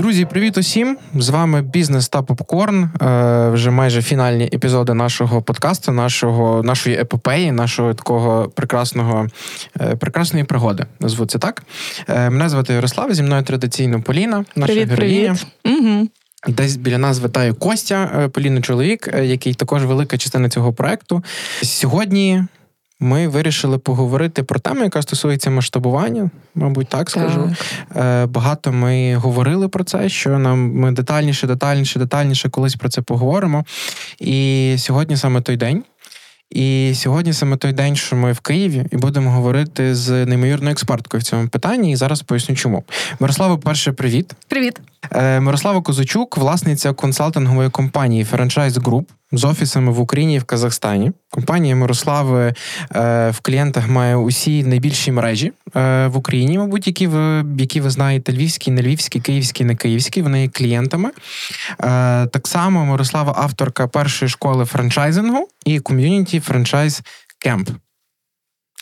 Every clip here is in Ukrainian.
Друзі, привіт усім! З вами бізнес та попкорн. Е, вже майже фінальні епізоди нашого подкасту, нашого нашої епопеї, нашого такого прекрасного е, прекрасної пригоди. Назву це так. Е, мене звати Ярослав. Зі мною традиційно Поліна, наша привіт, героїня. привіт. Угу. Десь біля нас витає Костя, Поліна чоловік, який також велика частина цього проекту. Сьогодні ми вирішили поговорити про тему, яка стосується масштабування, мабуть, так скажу. Е, Багато ми говорили про це, що нам ми детальніше, детальніше, детальніше колись про це поговоримо. І сьогодні саме той день. І сьогодні саме той день, що ми в Києві, і будемо говорити з неймовірною експерткою в цьому питанні. І зараз поясню, чому. Мирослава, перше, привіт. Привіт. Е, Мирослава Козачук, власниця консалтингової компанії Franchise Group з офісами в Україні і в Казахстані. Компанія Мирослави е, в клієнтах має усі найбільші мережі е, в Україні, мабуть, які ви які ви знаєте: львівські, не львівські, київські, не київські. Вони є клієнтами. Е, Так само Мирослава авторка першої школи франчайзингу і ком'юніті Franchise Camp.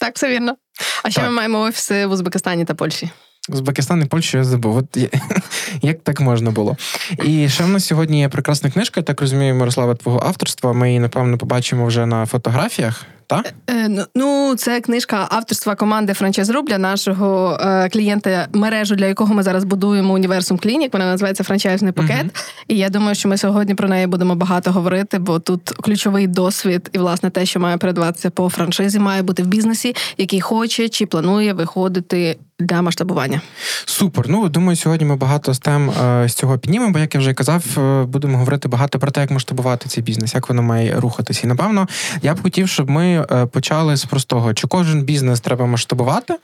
Так, все вірно. А ще Так. ми маємо офіси в Узбекистані та Польщі. Узбекистан і Польщу я забув. От я- як так можна було? І ще в нас сьогодні є прекрасна книжка, я так розумію, Мирослава, твого авторства. Ми її, напевно, побачимо вже на фотографіях. Так? Е, ну- ну, це книжка авторства команди Group для нашого е, клієнта, мережу, для якого ми зараз будуємо універсум клінік. Вона називається франчайзний пакет. І я думаю, що ми сьогодні про неї будемо багато говорити, бо тут ключовий досвід і власне те, що має передаватися по франшизі, має бути в бізнесі, який хоче чи планує виходити для масштабування. Супер. Ну думаю, сьогодні ми багато з тем е, з цього піднімемо, бо як я вже казав, е, будемо говорити багато про те, як масштабувати цей бізнес, як воно має рухатися. І напевно, я б хотів, щоб ми е, почали з простого: чи кожен бізнес треба масштабувати?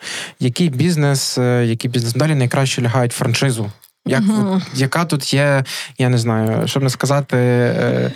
Який бізнес, який які бізнес далі найкраще лягають франшизу? Як Мгм. от, яка тут є, я не знаю, щоб не сказати е,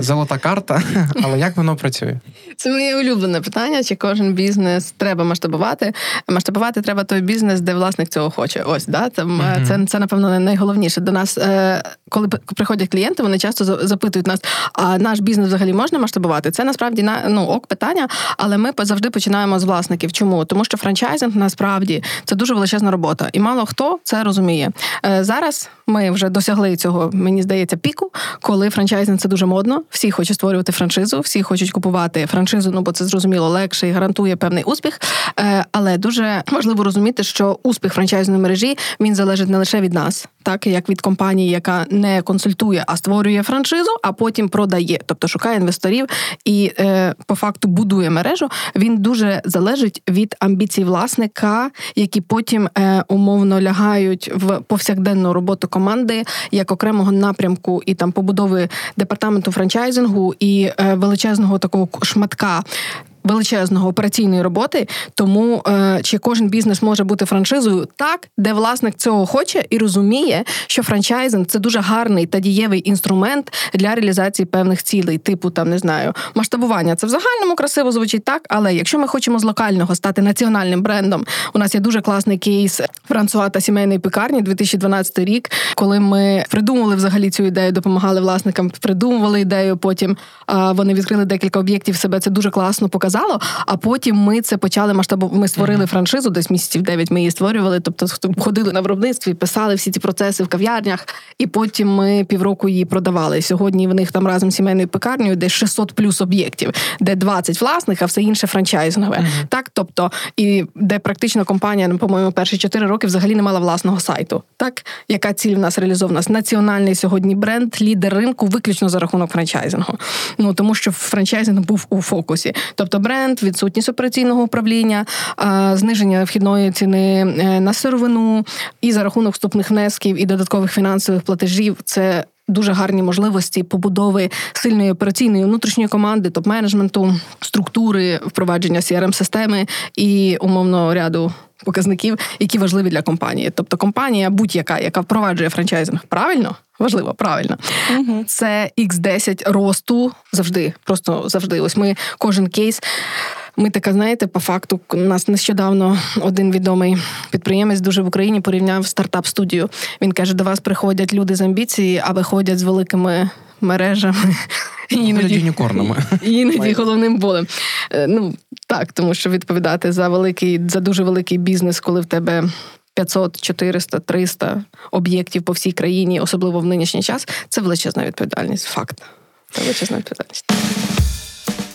золота карта, але як воно працює? Це моє улюблене питання. Чи кожен бізнес треба масштабувати? Масштабувати треба той бізнес, де власник цього хоче. Ось да це, м, Мгм. це, це напевно найголовніше. До нас, е, коли приходять клієнти, вони часто запитують нас: а наш бізнес взагалі можна масштабувати? Це насправді на ну ок питання, але ми завжди починаємо з власників. Чому? Тому що франчайзинг насправді це дуже величезна робота, і мало хто це розуміє. Е, Зараз ми вже досягли цього, мені здається, піку, коли франчайзинг це дуже модно. Всі хочуть створювати франшизу, всі хочуть купувати франшизу, ну бо це зрозуміло легше і гарантує певний успіх. Е, Але дуже важливо розуміти, що успіх франчайзної мережі він залежить не лише від нас, так як від компанії, яка не консультує, а створює франшизу, а потім продає, тобто шукає інвесторів і е, по факту будує мережу. Він дуже залежить від амбіцій власника, які потім е, умовно лягають в повсякденну роботу команди як окремого напрямку і там побудови департаменту франчайзингу і е, величезного такого шматка. Величезного операційної роботи, тому е, чи кожен бізнес може бути франшизою, так де власник цього хоче і розуміє, що франчайзинг це дуже гарний та дієвий інструмент для реалізації певних цілей, типу там не знаю, масштабування. Це в загальному красиво звучить так, але якщо ми хочемо з локального стати національним брендом, у нас є дуже класний кейс Франсуа та сімейної пекарні 2012 рік, коли ми придумали взагалі цю ідею, допомагали власникам, придумували ідею. Потім а, вони відкрили декілька об'єктів себе. Це дуже класно показало. А потім ми це почали масштабувати. Ми створили франшизу, десь місяців 9 ми її створювали. Тобто ходили на виробництві, писали всі ці процеси в кав'ярнях, і потім ми півроку її продавали. Сьогодні в них там разом з сімейною пекарнею десь 600 плюс об'єктів, де 20 власних, а все інше франчайзингове. Так, тобто, і де практично компанія, ну, по-моєму, перші 4 роки взагалі не мала власного сайту. Так, яка ціль в нас реалізована? Національний сьогодні бренд, лідер ринку, виключно за рахунок франчайзингу. Ну тому що франчайзинг був у фокусі. Тобто бренд, відсутність операційного управління, зниження вхідної ціни е, на сировину і за рахунок вступних внесків і додаткових фінансових платежів. Це дуже гарні можливості побудови сильної операційної внутрішньої команди, топ-менеджменту, структури, впровадження crm системи і умовно ряду показників, які важливі для компанії. Тобто компанія будь-яка, яка впроваджує франчайзинг, правильно? Важливо, правильно. uh Це X10 росту завжди. Просто завжди. Ось ми кожен кейс. Ми така, знаєте, по факту, у нас нещодавно один відомий підприємець дуже в Україні порівняв стартап-студію. Він каже: до вас приходять люди з амбіції, а виходять з великими мережами. Іноді юнікорнами. Іноді головним болем. Е, ну так, тому що відповідати за великий, за дуже великий бізнес, коли в тебе. 500, 400, 300 об'єктів по всій країні, особливо в нинішній час, це величезна відповідальність. Факт. Це величезна відповідальність.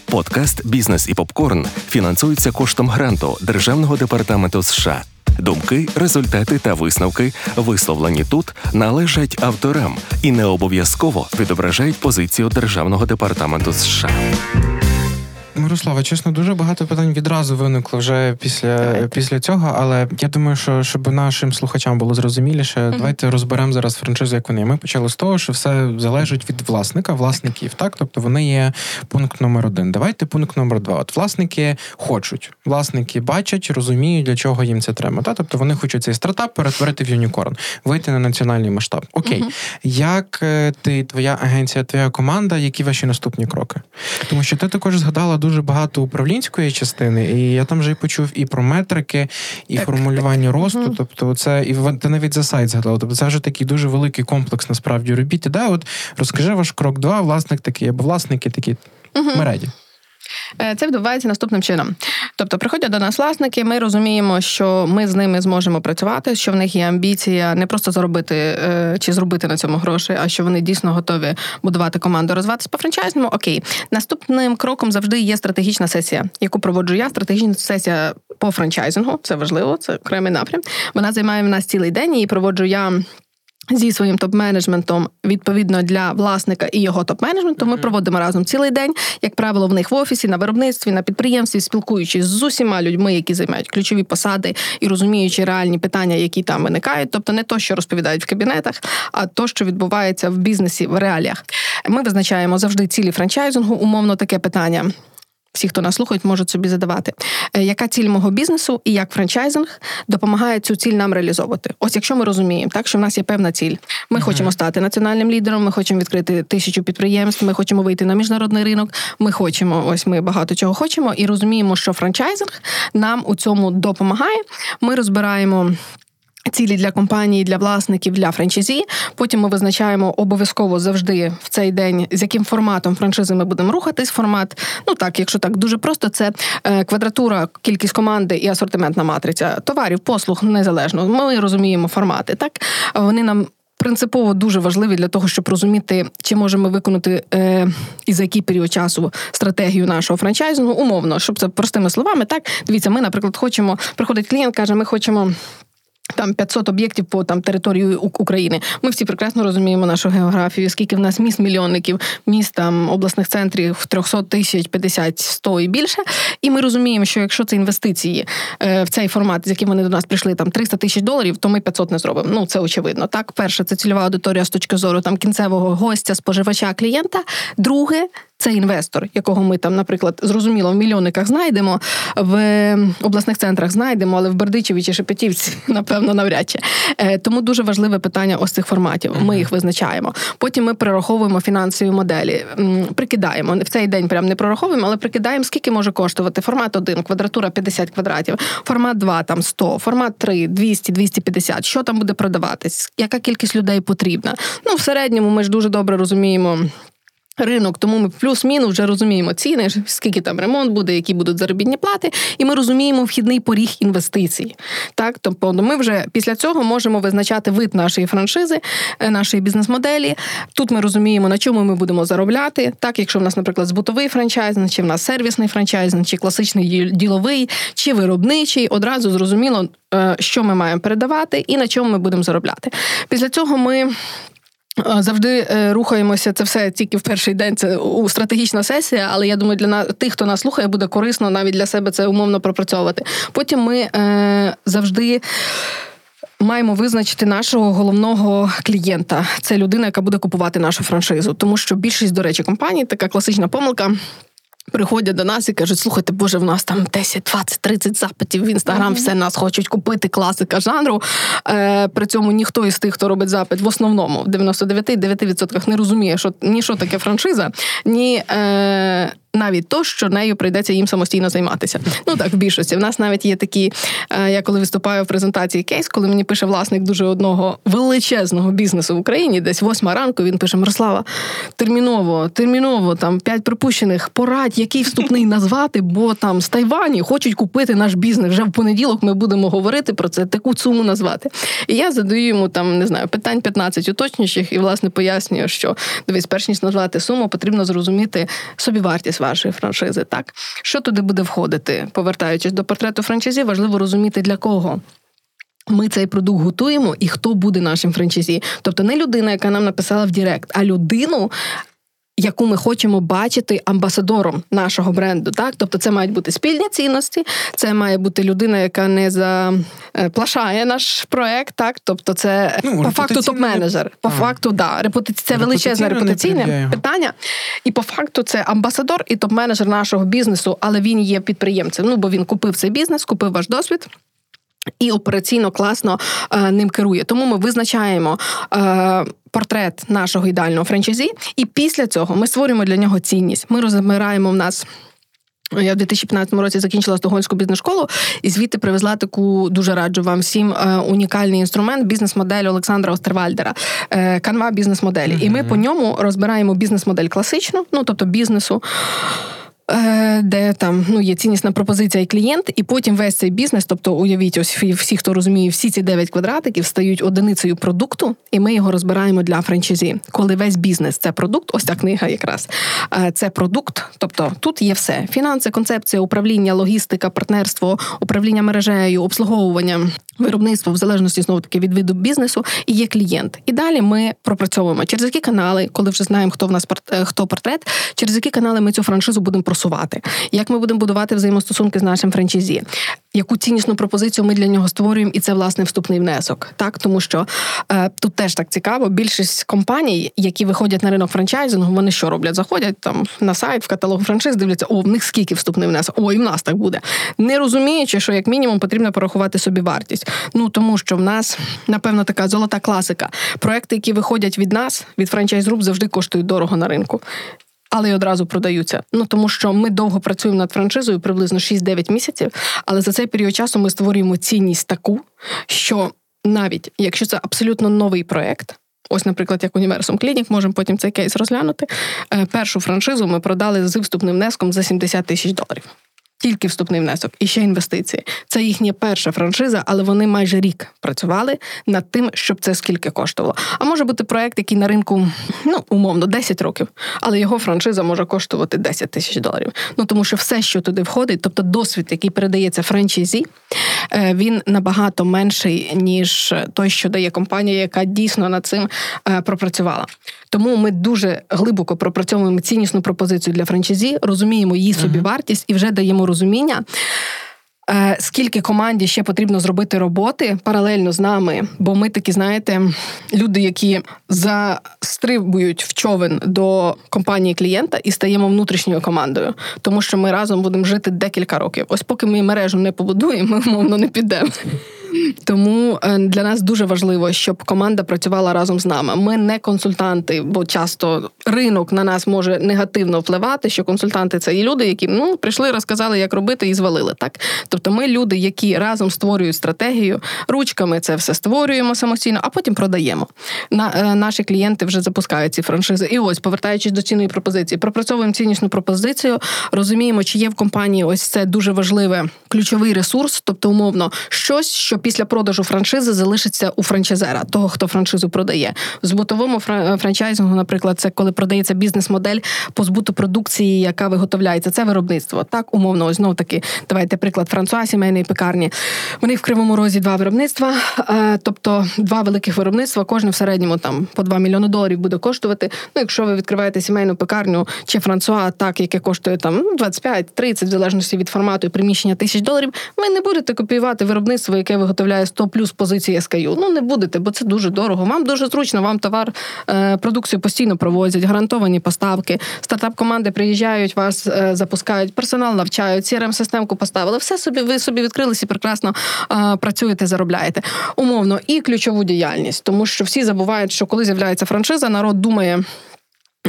Подкаст Бізнес і попкорн фінансується коштом гранту Державного департаменту США. Думки, результати та висновки, висловлені тут, належать авторам і не обов'язково відображають позицію Державного департаменту США. Мирослава, чесно, дуже багато питань відразу виникло вже після після цього, але я думаю, що щоб нашим слухачам було зрозуміліше, mm-hmm. давайте розберемо зараз франшизу, як вони. Ми почали з того, що все залежить від власника, власників, так тобто вони є пункт номер один. Давайте пункт номер два. От власники хочуть, власники бачать, розуміють, для чого їм це треба. Та тобто вони хочуть цей стартап перетворити в юнікорн, вийти на національний масштаб. Окей, mm-hmm. як е, ти, твоя агенція, твоя команда, які ваші наступні кроки? Тому що ти також згадала дуже дуже багато управлінської частини, і я там вже і почув і про метрики, і так, формулювання так. росту. Угу. Тобто, це і ти навіть за сайт згадав. Тобто це вже такий дуже великий комплекс насправді робіт. Да, от розкажи ваш крок два, власник такий, або власники такі. Угу. Ми раді. Е, це відбувається наступним чином. Тобто, приходять до нас власники, ми розуміємо, що ми з ними зможемо працювати, що в них є амбіція не просто заробити е, чи зробити на цьому гроші, а що вони дійсно готові будувати команду, розвиватися по франчайзному. Окей, наступним кроком завжди є стратегічна сесія, яку проводжу я. Стратегічна сесія по франчайзингу. Це важливо, це окремий напрям. Вона займає в нас цілий день. і проводжу я зі своїм топ-менеджментом відповідно для власника і його топ-менеджменту. Ми проводимо разом цілий день, як правило, в них в офісі, на виробництві, на підприємстві, спілкуючись з усіма людьми, які займають ключові посади і розуміючи реальні питання, які там виникають. Тобто не то, що розповідають в кабінетах, а то, що відбувається в бізнесі в реаліях. Ми визначаємо завжди цілі франчайзингу. Умовно таке питання всі, хто нас слухають, можуть собі задавати, е, яка ціль мого бізнесу і як франчайзинг допомагає цю ціль нам реалізовувати. Ось якщо ми розуміємо, так що в нас є певна ціль. Ми uh-huh. хочемо стати національним лідером, ми хочемо відкрити тисячу підприємств, ми хочемо вийти на міжнародний ринок. Ми хочемо, ось ми багато чого хочемо, і розуміємо, що франчайзинг нам у цьому допомагає. Ми розбираємо. Цілі для компанії, для власників, для франчайзі. Потім ми визначаємо обов'язково завжди в цей день, з яким форматом франшизи ми будемо рухатись. Формат, ну так, якщо так дуже просто, це е, квадратура, кількість команди і асортиментна матриця товарів, послуг незалежно. Ми розуміємо формати. Так вони нам. Принципово дуже важливі для того, щоб розуміти, чи можемо виконати е, і за який період часу стратегію нашого франчайзингу. Умовно, щоб це простими словами, так дивіться, ми, наприклад, хочемо. Приходить клієнт, каже, ми хочемо. Там 500 об'єктів по там території України. Ми всі прекрасно розуміємо нашу географію, скільки в нас міст мільйонників, міст там обласних центрів 300 тисяч, 50, 100 і більше. І ми розуміємо, що якщо це інвестиції е, в цей формат, з яким вони до нас прийшли, там 300 тисяч доларів, то ми 500 не зробимо. Ну це очевидно. Так, перше, це цільова аудиторія з точки зору там кінцевого гостя, споживача, клієнта. Друге, це інвестор, якого ми там, наприклад, зрозуміло в мільйонниках знайдемо, в обласних центрах знайдемо, але в Бердичеві чи Шепетівці, напевно, навряд чи. Е, тому дуже важливе питання ось цих форматів. Ми їх визначаємо. Потім ми прораховуємо фінансові моделі, прикидаємо в цей день. Прям не прораховуємо, але прикидаємо, скільки може коштувати формат 1, квадратура 50 квадратів, формат 2, там 100, формат 3, 200, 250, Що там буде продаватись? Яка кількість людей потрібна? Ну в середньому ми ж дуже добре розуміємо ринок, тому ми плюс-мінус вже розуміємо ціни, скільки там ремонт буде, які будуть заробітні плати, і ми розуміємо вхідний поріг інвестицій. Так, тобто ми вже після цього можемо визначати вид нашої франшизи, е, нашої бізнес-моделі. Тут ми розуміємо, на чому ми будемо заробляти. Так, якщо в нас, наприклад, збутовий франчайзинг, чи в нас сервісний франчайзинг, чи класичний діловий, чи виробничий, одразу зрозуміло, е, що ми маємо передавати і на чому ми будемо заробляти. Після цього ми. Завжди е, рухаємося це все тільки в перший день. Це у стратегічна сесія, але я думаю, для нас тих, хто нас слухає, буде корисно навіть для себе це умовно пропрацьовувати. Потім ми е, завжди. Маємо визначити нашого головного клієнта. Це людина, яка буде купувати нашу франшизу. Тому що більшість, до речі, компаній, така класична помилка. Приходять до нас і кажуть, слухайте, боже, в нас там 10, 20, 30 запитів в інстаграм, все нас хочуть купити, класика жанру. Е, При цьому ніхто із тих, хто робить запит, в основному в 99,9% не розуміє, що ні що таке франшиза, ні. Е, навіть то, що нею прийдеться їм самостійно займатися. Ну так, в більшості. В нас навіть є такі, е, я коли виступаю в презентації кейс, коли мені пише власник дуже одного величезного бізнесу в Україні, десь восьма ранку, він пише: Мирослава, терміново, терміново, там п'ять припущених, порадь, який вступний назвати, бо там з Тайвані хочуть купити наш бізнес. Вже в понеділок ми будемо говорити про це, таку суму назвати. І я задаю йому там, не знаю, питань 15 уточніших, і власне пояснюю, що дивись, перш ніж назвати суму, потрібно зрозуміти собі вашої франшизи. Так що туди буде входити? Повертаючись до портрету франшизі, важливо розуміти для кого. Ми цей продукт готуємо, і хто буде нашим франчайзі. Тобто не людина, яка нам написала в Директ, а людину, яку ми хочемо бачити амбасадором нашого бренду. Так, тобто, це мають бути спільні цінності, це має бути людина, яка не заплашає наш проект. Так, тобто, це ну, по факту топ-менеджер. По а. факту, да, репути... це величезне репутаційне питання. І по факту це амбасадор і топ-менеджер нашого бізнесу, але він є підприємцем. Ну бо він купив цей бізнес, купив ваш досвід. І операційно класно е, ним керує. Тому ми визначаємо е, портрет нашого ідеального франчайзі, і після цього ми створюємо для нього цінність. Ми розмираємо в нас. Я в 2015 році закінчила Стокгольмську бізнес-школу і звідти привезла таку дуже раджу вам всім е, унікальний інструмент бізнес-модель Олександра Остервальдера, е, канва бізнес-моделі. Mm-hmm. І ми по ньому розбираємо бізнес-модель класичну, ну тобто бізнесу. Е, де там ну є ціннісна пропозиція і клієнт, і потім весь цей бізнес, тобто уявіть, ось всі, хто розуміє, всі ці 9 квадратиків стають одиницею продукту, і ми його розбираємо для франчайзі. Коли весь бізнес це продукт, ось ця книга якраз е, це продукт. Тобто тут є все: фінанси, концепція, управління, логістика, партнерство, управління мережею, обслуговування, виробництво в залежності знову таки від виду бізнесу, і є клієнт. І далі ми пропрацьовуємо через які канали, коли вже знаємо, хто в нас е, хто портрет, через які канали ми цю франшизу будемо просувати, як ми будемо будувати взаємостосунки з нашим франчайзі, яку ціннісну пропозицію ми для нього створюємо, і це власне вступний внесок. Так, тому що е, тут теж так цікаво. Більшість компаній, які виходять на ринок франчайзингу, вони що роблять? Заходять там на сайт в каталог франшиз, дивляться, о, в них скільки вступний внесок, о, і в нас так буде. Не розуміючи, що як мінімум потрібно порахувати собі вартість. Ну тому що в нас напевно така золота класика. Проекти, які виходять від нас, від франчайз груп, завжди коштують дорого на ринку але й одразу продаються. Ну тому що ми довго працюємо над франшизою, приблизно 6-9 місяців. Але за цей період часу ми створюємо цінність таку, що навіть якщо це абсолютно новий проект. Ось, наприклад, як Універсум Клінік, можемо потім цей кейс розглянути. Е, першу франшизу ми продали з вступним внеском за 70 тисяч доларів тільки вступний внесок і ще інвестиції. Це їхня перша франшиза, але вони майже рік працювали над тим, щоб це скільки коштувало. А може бути проект, який на ринку ну умовно 10 років, але його франшиза може коштувати 10 тисяч доларів. Ну тому що все, що туди входить, тобто досвід, який передається франшизі, е, він набагато менший ніж той, що дає компанія, яка дійсно над цим е, пропрацювала. Тому ми дуже глибоко пропрацьовуємо ціннісну пропозицію для франчайзі, розуміємо її собі вартість і вже даємо розуміння. Е, скільки команді ще потрібно зробити роботи паралельно з нами? Бо ми такі, знаєте, люди, які застрибують в човен до компанії клієнта і стаємо внутрішньою командою, тому що ми разом будемо жити декілька років. Ось поки ми мережу не побудуємо, ми умовно не підемо. Тому е, для нас дуже важливо, щоб команда працювала разом з нами. Ми не консультанти, бо часто ринок на нас може негативно впливати. Що консультанти це і люди, які ну прийшли, розказали, як робити, і звалили. Так, тобто, ми люди, які разом створюють стратегію, ручками це все створюємо самостійно, а потім продаємо. На е, наші клієнти вже запускають ці франшизи. І ось, повертаючись до цінної пропозиції, пропрацьовуємо ціннісну пропозицію, розуміємо, чи є в компанії ось це дуже важливе ключовий ресурс, тобто умовно щось, що після продажу франшизи залишиться у франчайзера, того, хто франшизу продає. В збутовому франчайзингу, наприклад, це коли продається бізнес-модель по збуту продукції, яка виготовляється. Це виробництво. Так, умовно, знов таки, давайте приклад Франсуа, сімейної пекарні. Вони в кривому розі два виробництва, е, тобто два великих виробництва, кожне в середньому там по 2 мільйони доларів буде коштувати. Ну, якщо ви відкриваєте сімейну пекарню чи Франсуа, так яке коштує там 25-30, в залежності від формату і приміщення тисяч доларів, ви не будете копіювати виробництво, яке ви виготовляє 100 плюс позиції SKU. Ну не будете, бо це дуже дорого. Вам дуже зручно, вам товар, е, продукцію постійно провозять, гарантовані поставки. Стартап-команди приїжджають, вас е, запускають, персонал навчають, crm системку поставили. Все собі ви собі відкрилися прекрасно е, працюєте, заробляєте. Умовно і ключову діяльність, тому що всі забувають, що коли з'являється франшиза, народ думає.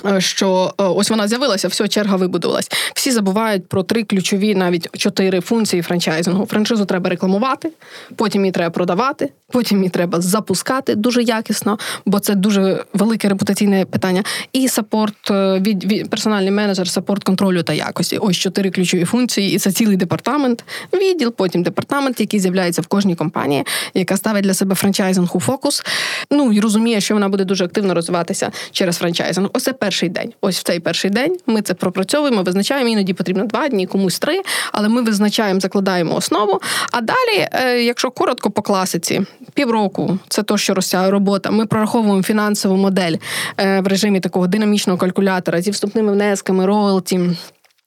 Е, що е, ось вона з'явилася, все, черга вибудувалась. Всі забувають про три ключові, навіть чотири функції франчайзингу. Франшизу треба рекламувати, потім її треба продавати, потім її треба запускати дуже якісно, бо це дуже велике репутаційне питання. І сапорт е, від, від персональний менеджер, сапорт контролю та якості. Ось чотири ключові функції, і це цілий департамент, відділ, потім департамент, який з'являється в кожній компанії, яка ставить для себе франчайзинг у фокус. Ну і розуміє, що вона буде дуже активно розвиватися через франчайзинг. Ось це перший день. Ось в цей перший день ми це пропрацьовуємо, визначаємо. Іноді потрібно два дні, комусь три, але ми визначаємо, закладаємо основу. А далі, е, якщо коротко по класиці, півроку це то, що розтягує робота. Ми прораховуємо фінансову модель е, в режимі такого динамічного калькулятора зі вступними внесками, роялті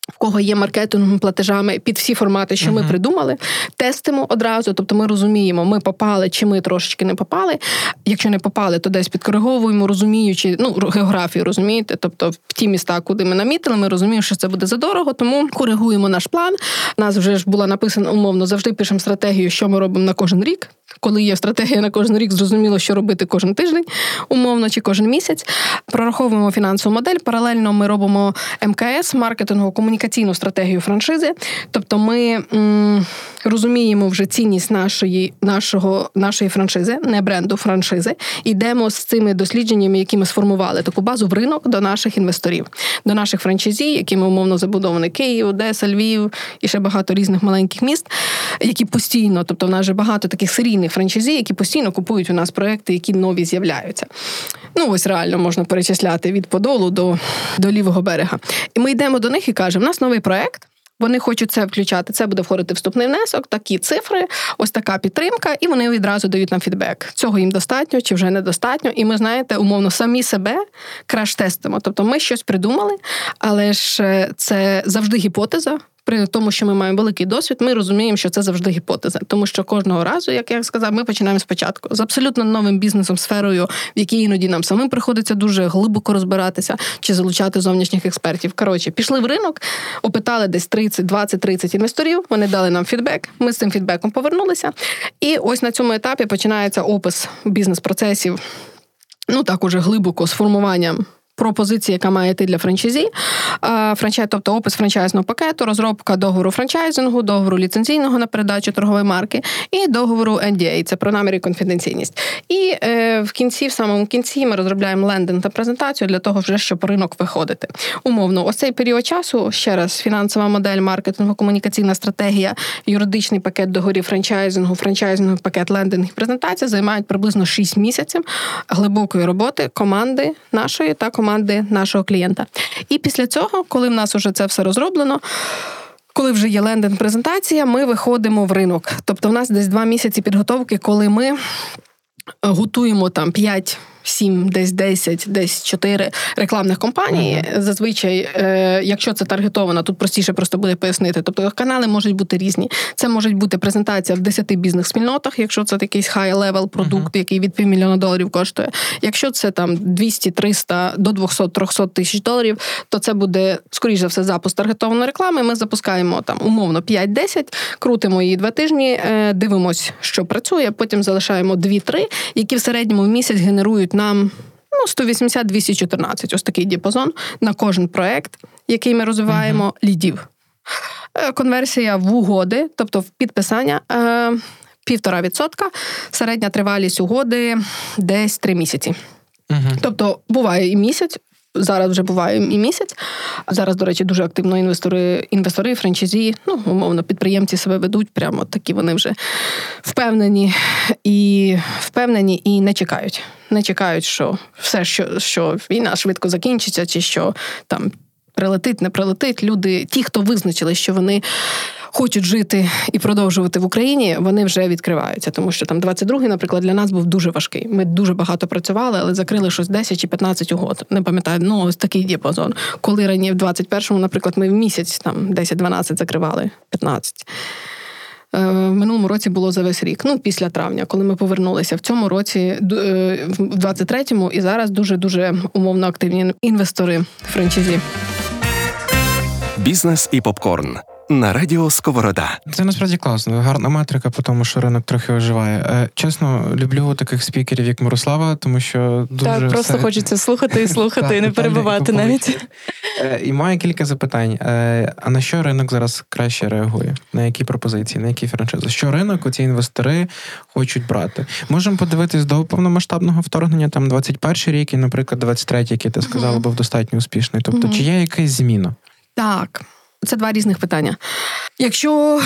в кого є маркетингом платежами під всі формати, що uh-huh. ми придумали, тестимо одразу. Тобто ми розуміємо, ми попали чи ми трошечки не попали. Якщо не попали, то десь підкориговуємо, розуміючи ну географію, розумієте. Тобто в ті міста, куди ми намітили, ми розуміємо, що це буде задорого, тому коригуємо наш план. У Нас вже ж була написана умовно, завжди пишемо стратегію, що ми робимо на кожен рік. Коли є стратегія на кожен рік, зрозуміло, що робити кожен тиждень, умовно чи кожен місяць. Прораховуємо фінансову модель. Паралельно ми робимо МКС маркетингову комунікаційну стратегію франшизи. Тобто ми м, розуміємо вже цінність нашої нашого, нашої франшизи, не бренду франшизи. Йдемо з цими дослідженнями, які ми сформували таку базу в ринок до наших інвесторів, до наших франшизі, якими умовно забудовані Київ, Одеса, Львів і ще багато різних маленьких міст, які постійно, тобто в нас вже багато таких серійних франшизі, які постійно купують у нас проекти, які нові з'являються. Ну ось реально можна перечисляти від Подолу до, до лівого берега. І ми йдемо до них і кажемо: у нас новий проект. Вони хочуть це включати. Це буде входити вступний внесок, такі цифри, ось така підтримка, і вони відразу дають нам фідбек. Цього їм достатньо чи вже недостатньо. І ми знаєте, умовно самі себе краш-тестимо. Тобто ми щось придумали, але ж е, це завжди гіпотеза при тому, що ми маємо великий досвід, ми розуміємо, що це завжди гіпотеза, тому що кожного разу, як я сказав, ми починаємо спочатку з абсолютно новим бізнесом, сферою, в якій іноді нам самим приходиться дуже глибоко розбиратися чи залучати зовнішніх експертів. Коротше, пішли в ринок, опитали десь 30, 20, 30 інвесторів. Вони дали нам фідбек. Ми з цим фідбеком повернулися. І ось на цьому етапі починається опис бізнес-процесів. Ну так уже глибоко з формуванням пропозиції, яка має йти для франчайзі. Франчайз, тобто опис франчайзного пакету, розробка договору франчайзингу, договору ліцензійного на передачу торгової марки і договору NDA, це про намір і конфіденційність. І е, в кінці, в самому кінці, ми розробляємо лендинг та презентацію для того, вже щоб ринок виходити. Умовно, ось цей період часу ще раз фінансова модель, маркетингова комунікаційна стратегія, юридичний пакет договорів франчайзингу, франчайзинговий пакет лендинг і презентація займають приблизно 6 місяців глибокої роботи команди нашої та команди команди нашого клієнта. І після цього, коли в нас вже це все розроблено. Коли вже є лендинг презентація, ми виходимо в ринок. Тобто, в нас десь два місяці підготовки, коли ми готуємо там 5 7, десь 10, десь 4 рекламних компаній. Uh-huh. Зазвичай, е, якщо це таргетовано, тут простіше просто буде пояснити. Тобто канали можуть бути різні. Це може бути презентація в 10 бізнес-спільнотах, якщо це якийсь high-level продукт, uh-huh. який від півмільйона доларів коштує. Якщо це там 200-300 до 200-300 тисяч доларів, то це буде скоріш за все запуск таргетованої реклами. Ми запускаємо там умовно 5-10, крутимо її два тижні, е, дивимось, що працює. Потім залишаємо 2-3, які в середньому в місяць генерують нам ну, 180-214, ось такий діапазон на кожен проект, який ми розвиваємо, uh-huh. лідів. Е, конверсія в угоди, тобто в підписання. Е, півтора відсотка, середня тривалість угоди десь три місяці. uh Тобто буває і місяць, Зараз вже буває і місяць. Зараз, до речі, дуже активно інвестори, інвестори, франчайзі, ну умовно, підприємці себе ведуть. Прямо такі вони вже впевнені і впевнені і не чекають. Не чекають, що все, що що війна швидко закінчиться, чи що там прилетить, не прилетить. Люди, ті, хто визначили, що вони хочуть жити і продовжувати в Україні, вони вже відкриваються. Тому що там 22-й, наприклад, для нас був дуже важкий. Ми дуже багато працювали, але закрили щось 10 чи 15 угод. Не пам'ятаю, ну ось такий діапазон. Коли раніше в 21-му, наприклад, ми в місяць там 10-12 закривали 15. в минулому році було за весь рік. Ну після травня, коли ми повернулися в цьому році, в 23-му, і зараз дуже дуже умовно активні інвестори франчайзі. Бізнес і попкорн на радіо Сковорода. Це насправді класно. Гарна метрика, по тому що ринок трохи оживає. Е, чесно, люблю таких спікерів, як Мирослава, тому що дуже так просто все... хочеться слухати і слухати, і не перебивати навіть. Е, і маю кілька запитань. Е, а на що ринок зараз краще реагує? На які пропозиції, на які франшизи? Що ринок, оці інвестори хочуть брати? Можемо подивитись до повномасштабного вторгнення, там 21 рік і, наприклад, 23-й, який ти сказала, був достатньо успішний. Тобто, чи є якась зміна? Так. Це два різних питання. Якщо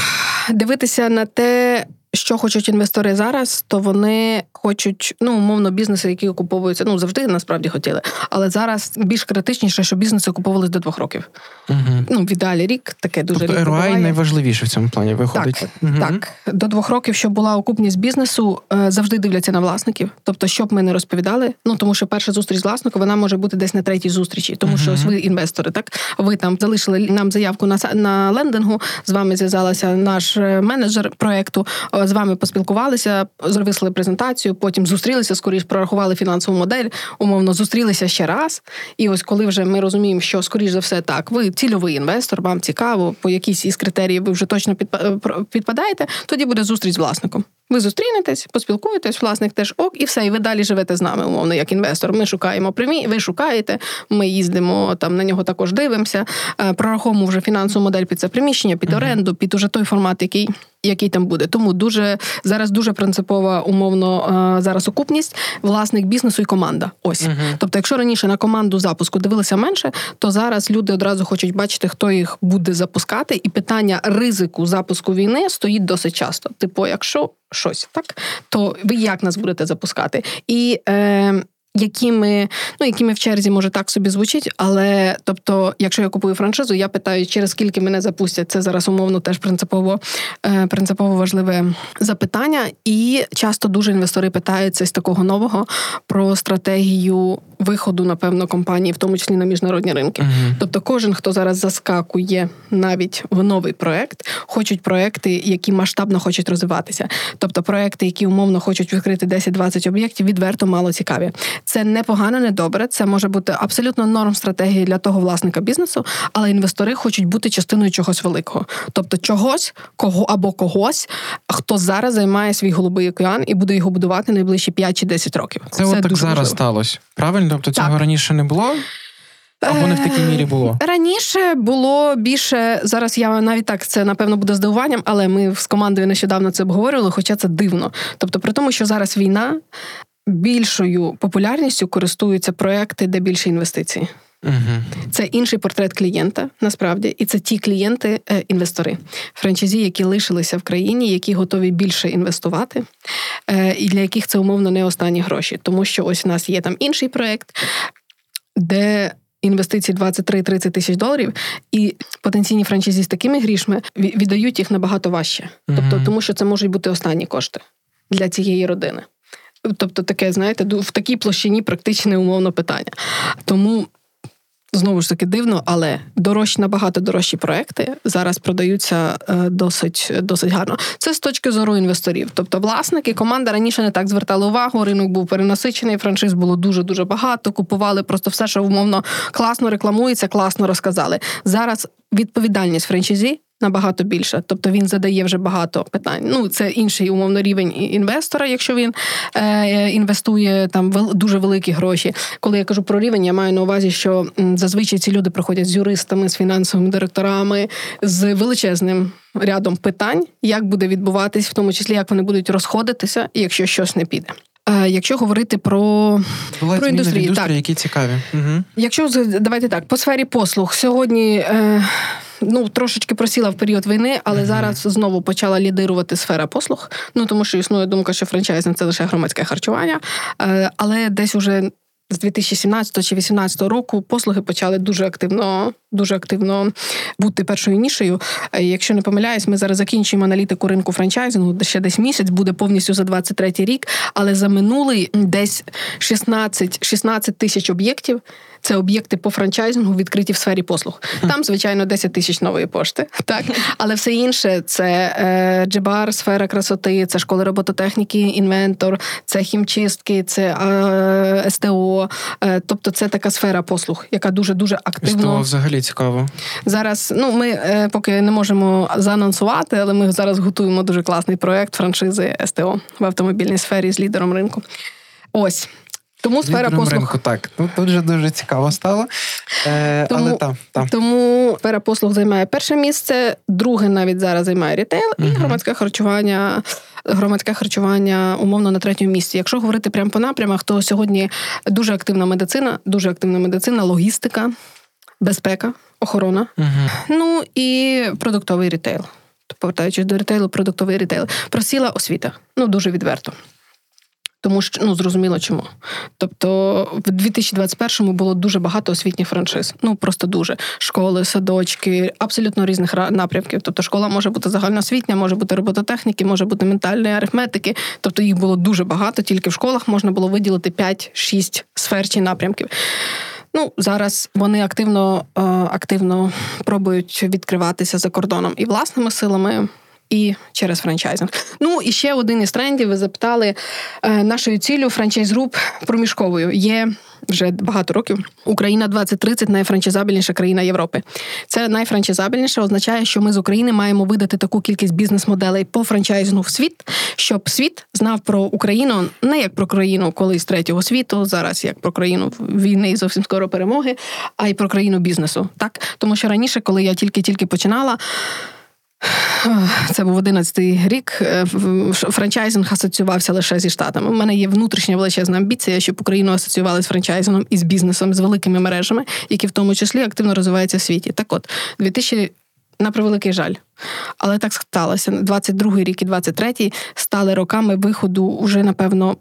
дивитися на те, що хочуть інвестори зараз, то вони хочуть, ну, умовно, бізнеси, які окуповуються, ну завжди насправді хотіли. Але зараз більш критичніше, що бізнеси окуповувалися до двох років. Угу. Ну, в ідеалі рік таке дуже тобто, рідко ROI найважливіше в цьому плані виходить. Так, угу. так, до двох років, щоб була окупність бізнесу, е, завжди дивляться на власників. Тобто, щоб ми не розповідали. Ну тому що перша зустріч з власником вона може бути десь на третій зустрічі, тому угу. що ось ви інвестори, так ви там залишили нам заявку на на лендингу. З вами зв'язалася наш е, менеджер проекту. З вами поспілкувалися, зробили презентацію. Потім зустрілися скоріш, прорахували фінансову модель. Умовно зустрілися ще раз. І ось коли вже ми розуміємо, що скоріш за все так, ви цільовий інвестор, вам цікаво, по якійсь із критеріїв ви вже точно е, підпадаєте, тоді буде зустріч з власником. Ви зустрінетесь, поспілкуєтесь, власник теж ок, і все, і ви далі живете з нами, умовно, як інвестор. Ми шукаємо примі, ви шукаєте, ми їздимо там на нього також дивимося, е, прораховуємо вже фінансову модель під це приміщення, під оренду, під уже той формат, який який там буде. Тому дуже зараз дуже принципова умовно е, зараз окупність, власник бізнесу і команда. Ось. Uh-huh. Тобто, якщо раніше на команду запуску дивилися менше, то зараз люди одразу хочуть бачити, хто їх буде запускати, і питання ризику запуску війни стоїть досить часто. Типу, якщо щось так, то ви як нас будете запускати? І е, якими ну якими в черзі може так собі звучить, але тобто, якщо я купую франшизу, я питаю, через скільки мене запустять. Це зараз умовно теж принципово е, принципово важливе запитання. І часто дуже інвестори питаються з такого нового про стратегію виходу, напевно, компанії, в тому числі на міжнародні ринки. uh Тобто, кожен, хто зараз заскакує навіть в новий проект, хочуть проекти, які масштабно хочуть розвиватися. Тобто проекти, які умовно хочуть відкрити 10-20 об'єктів, відверто мало цікаві. Це не погано, не добре. Це може бути абсолютно норм стратегії для того власника бізнесу, але інвестори хочуть бути частиною чогось великого, тобто чогось, кого або когось, хто зараз займає свій голубий океан і буде його будувати найближчі 5 чи 10 років. Це, Це от так зараз важливо. сталося. Правильно? Тобто цього так. раніше не було. Або не в такій мірі було раніше. Було більше зараз. Я навіть так це напевно буде здивуванням, але ми з командою нещодавно це обговорювали, хоча це дивно. Тобто, при тому, що зараз війна, більшою популярністю користуються проекти, де більше інвестицій. Угу. Це інший портрет клієнта, насправді, і це ті клієнти-інвестори, е, франчайзі, які лишилися в країні, які готові більше інвестувати, е, і для яких це умовно не останні гроші. Тому що ось у нас є там інший проект, де інвестиції 23-30 тисяч доларів, і потенційні франчайзі з такими грішми віддають їх набагато важче. Тобто, тому що це можуть бути останні кошти для цієї родини. Тобто, таке, знаєте, в такій площині практичне умовно питання. Тому. Знову ж таки дивно, але дорожчі набагато дорожчі проекти зараз продаються е, досить досить гарно. Це з точки зору інвесторів. Тобто, власники, команда раніше не так звертали увагу. Ринок був перенасичений, франшиз було дуже дуже багато. Купували просто все, що умовно класно рекламується, класно розказали. Зараз відповідальність франшизі набагато більше. Тобто він задає вже багато питань. Ну це інший умовно рівень інвестора, якщо він е, інвестує там вел, дуже великі гроші. Коли я кажу про рівень, я маю на увазі, що зазвичай ці люди приходять з юристами, з фінансовими директорами, з величезним. Рядом питань, як буде відбуватись, в тому числі як вони будуть розходитися, якщо щось не піде. Е, якщо говорити про про індустрію, так. які цікаві. Угу. Якщо давайте так, по сфері послуг сьогодні е, ну трошечки просіла в період війни, але зараз знову почала лідирувати сфера послуг. Ну тому що існує думка, що франчайзинг – це лише громадське харчування, е, але десь уже. З 2017 чи 2018 року послуги почали дуже активно дуже активно бути першою нішею. Е, якщо не помиляюсь, ми зараз закінчуємо аналітику ринку франчайзингу, ще десь місяць буде повністю за 23 рік, але за минулий десь 16 16 тисяч об'єктів це об'єкти по франчайзингу відкриті в сфері послуг. Там, звичайно, 10 тисяч нової пошти, так але все інше це е, джебар, сфера красоти, це школи робототехніки, інвентор, це хімчистки, це е, СТО. Е, тобто, це така сфера послуг, яка дуже дуже активно СТО взагалі цікаво. зараз. Ну ми е, поки не можемо заанонсувати, але ми зараз готуємо дуже класний проект франшизи СТО в автомобільній сфері з лідером ринку. Ось. Тому сфера послуг. ринку, так. Ну, тут же дуже цікаво стало. Е, Тому- але там, там. Тому сфера послуг займає перше місце, друге навіть зараз займає рітейл і громадське харчування. Громадське харчування умовно на третьому місці. Якщо говорити прямо по напрямах, то сьогодні дуже активна медицина, дуже активна медицина, логістика, безпека, охорона. Угу. Ну і продуктовий рітейл. Повертаючись до рітейлу, продуктовий рітейл. Просіла освіта. Ну дуже відверто. Тому що ну зрозуміло чому. Тобто, в 2021-му було дуже багато освітніх франшиз. Ну просто дуже школи, садочки, абсолютно різних напрямків. Тобто, школа може бути загальноосвітня, може бути робототехніки, може бути ментальної арифметики. Тобто їх було дуже багато. Тільки в школах можна було виділити 5-6 сфер чи напрямків. Ну зараз вони активно, е, активно пробують відкриватися за кордоном і власними силами. І через франчайзинг. Ну і ще один із трендів. Ви запитали е, нашою ціллю франчайз груп проміжковою. Є вже багато років. Україна 2030 найфранчайзабельніша країна Європи. Це найфранчайзабельніше означає, що ми з України маємо видати таку кількість бізнес-моделей по франчайзингу в світ, щоб світ знав про Україну не як про країну колись третього світу, зараз як про країну війни і зовсім скоро перемоги, а й про країну бізнесу. Так тому що раніше, коли я тільки-тільки починала. Це був 11-й рік. е, Франчайзинг асоціювався лише зі штатами. У мене є внутрішня величезна амбіція, щоб Україну асоціювали з франчайзингом і з бізнесом, з великими мережами, які в тому числі активно розвиваються в світі. Так от, 2000 на превеликий жаль. Але так сталося. 22-й рік і 23-й стали роками виходу уже, напевно,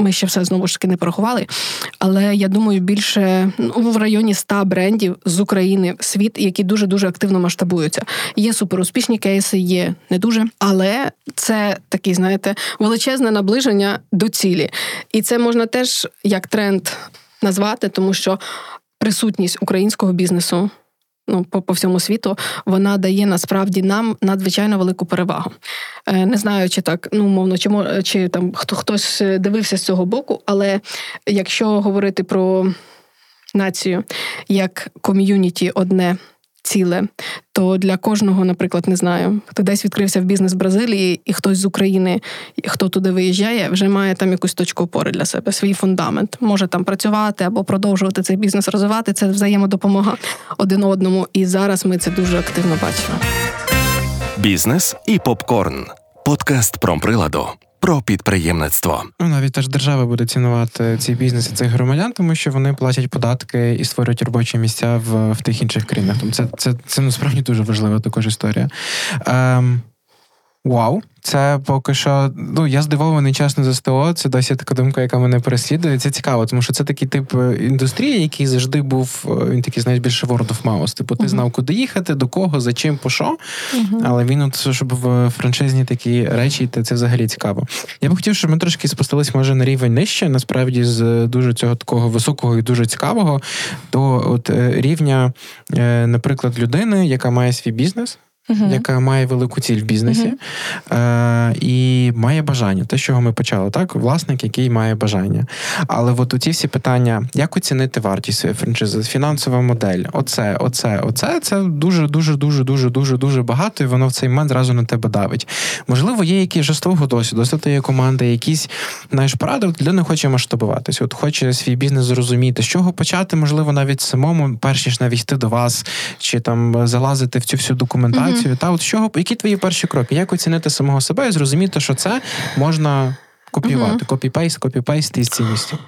ми ще все знову ж таки не порахували. Але я думаю, більше ну, в районі 100 брендів з України в світ, які дуже дуже активно масштабуються. Є суперуспішні кейси, є не дуже, але це такий, знаєте, величезне наближення до цілі. І це можна теж як тренд назвати, тому що присутність українського бізнесу. Ну, по, по всьому світу вона дає насправді нам надзвичайно велику перевагу. Е, не знаю, чи так, ну умовно, чи, чи там хто хтось дивився з цього боку, але якщо говорити про націю як ком'юніті одне ціле, то для кожного, наприклад, не знаю, хто десь відкрився в бізнес Бразилії, і хтось з України, хто туди виїжджає, вже має там якусь точку опори для себе, свій фундамент. Може там працювати або продовжувати цей бізнес розвивати. Це взаємодопомога один одному. І зараз ми це дуже активно бачимо. Бізнес і попкорн. Подкаст промприладу про підприємництво. Ну, навіть теж держава буде цінувати ці бізнеси цих громадян, тому що вони платять податки і створюють робочі місця в, в тих інших країнах. Тому це, це, це насправді дуже важлива також історія. Ем, вау, це поки що. Ну я здивований чесно за СТО. Це досі така думка, яка мене переслідує. Це цікаво, тому що це такий тип е, індустрії, який завжди був. е, Він такий, знаєш, більше word of mouth. Типу, ти знав, куди їхати, до кого, за чим, по що. Але він, от щоб в франшизні такі речі, йти, це взагалі цікаво. Я б хотів, щоб ми трошки спустились, може, на рівень нижче, насправді, з дуже цього такого високого і дуже цікавого, до от е, рівня, е, наприклад, людини, яка має свій бізнес. Мгм. Яка має велику ціль в бізнесі Мгм. е, і має бажання, те, з чого ми почали, так? Власник, який має бажання. Але от у ці всі питання, як оцінити вартість своєї франшизи, фінансова модель, оце, оце, оце, це дуже, дуже, дуже, дуже, дуже, дуже багато, і воно в цей момент зразу на тебе давить. Можливо, є якісь твого досвіду, з команди, якісь знаєш, поради, от людина хоче масштабуватися, от хоче свій бізнес зрозуміти, з чого почати, можливо, навіть самому, перш ніж навіть йти до вас, чи там залазити в цю всю документацію. Та от чого, які твої перші кроки? Як оцінити самого себе і зрозуміти, що це можна. Копіювати, Copy-paste, copy-paste, copy-paste із цінністю.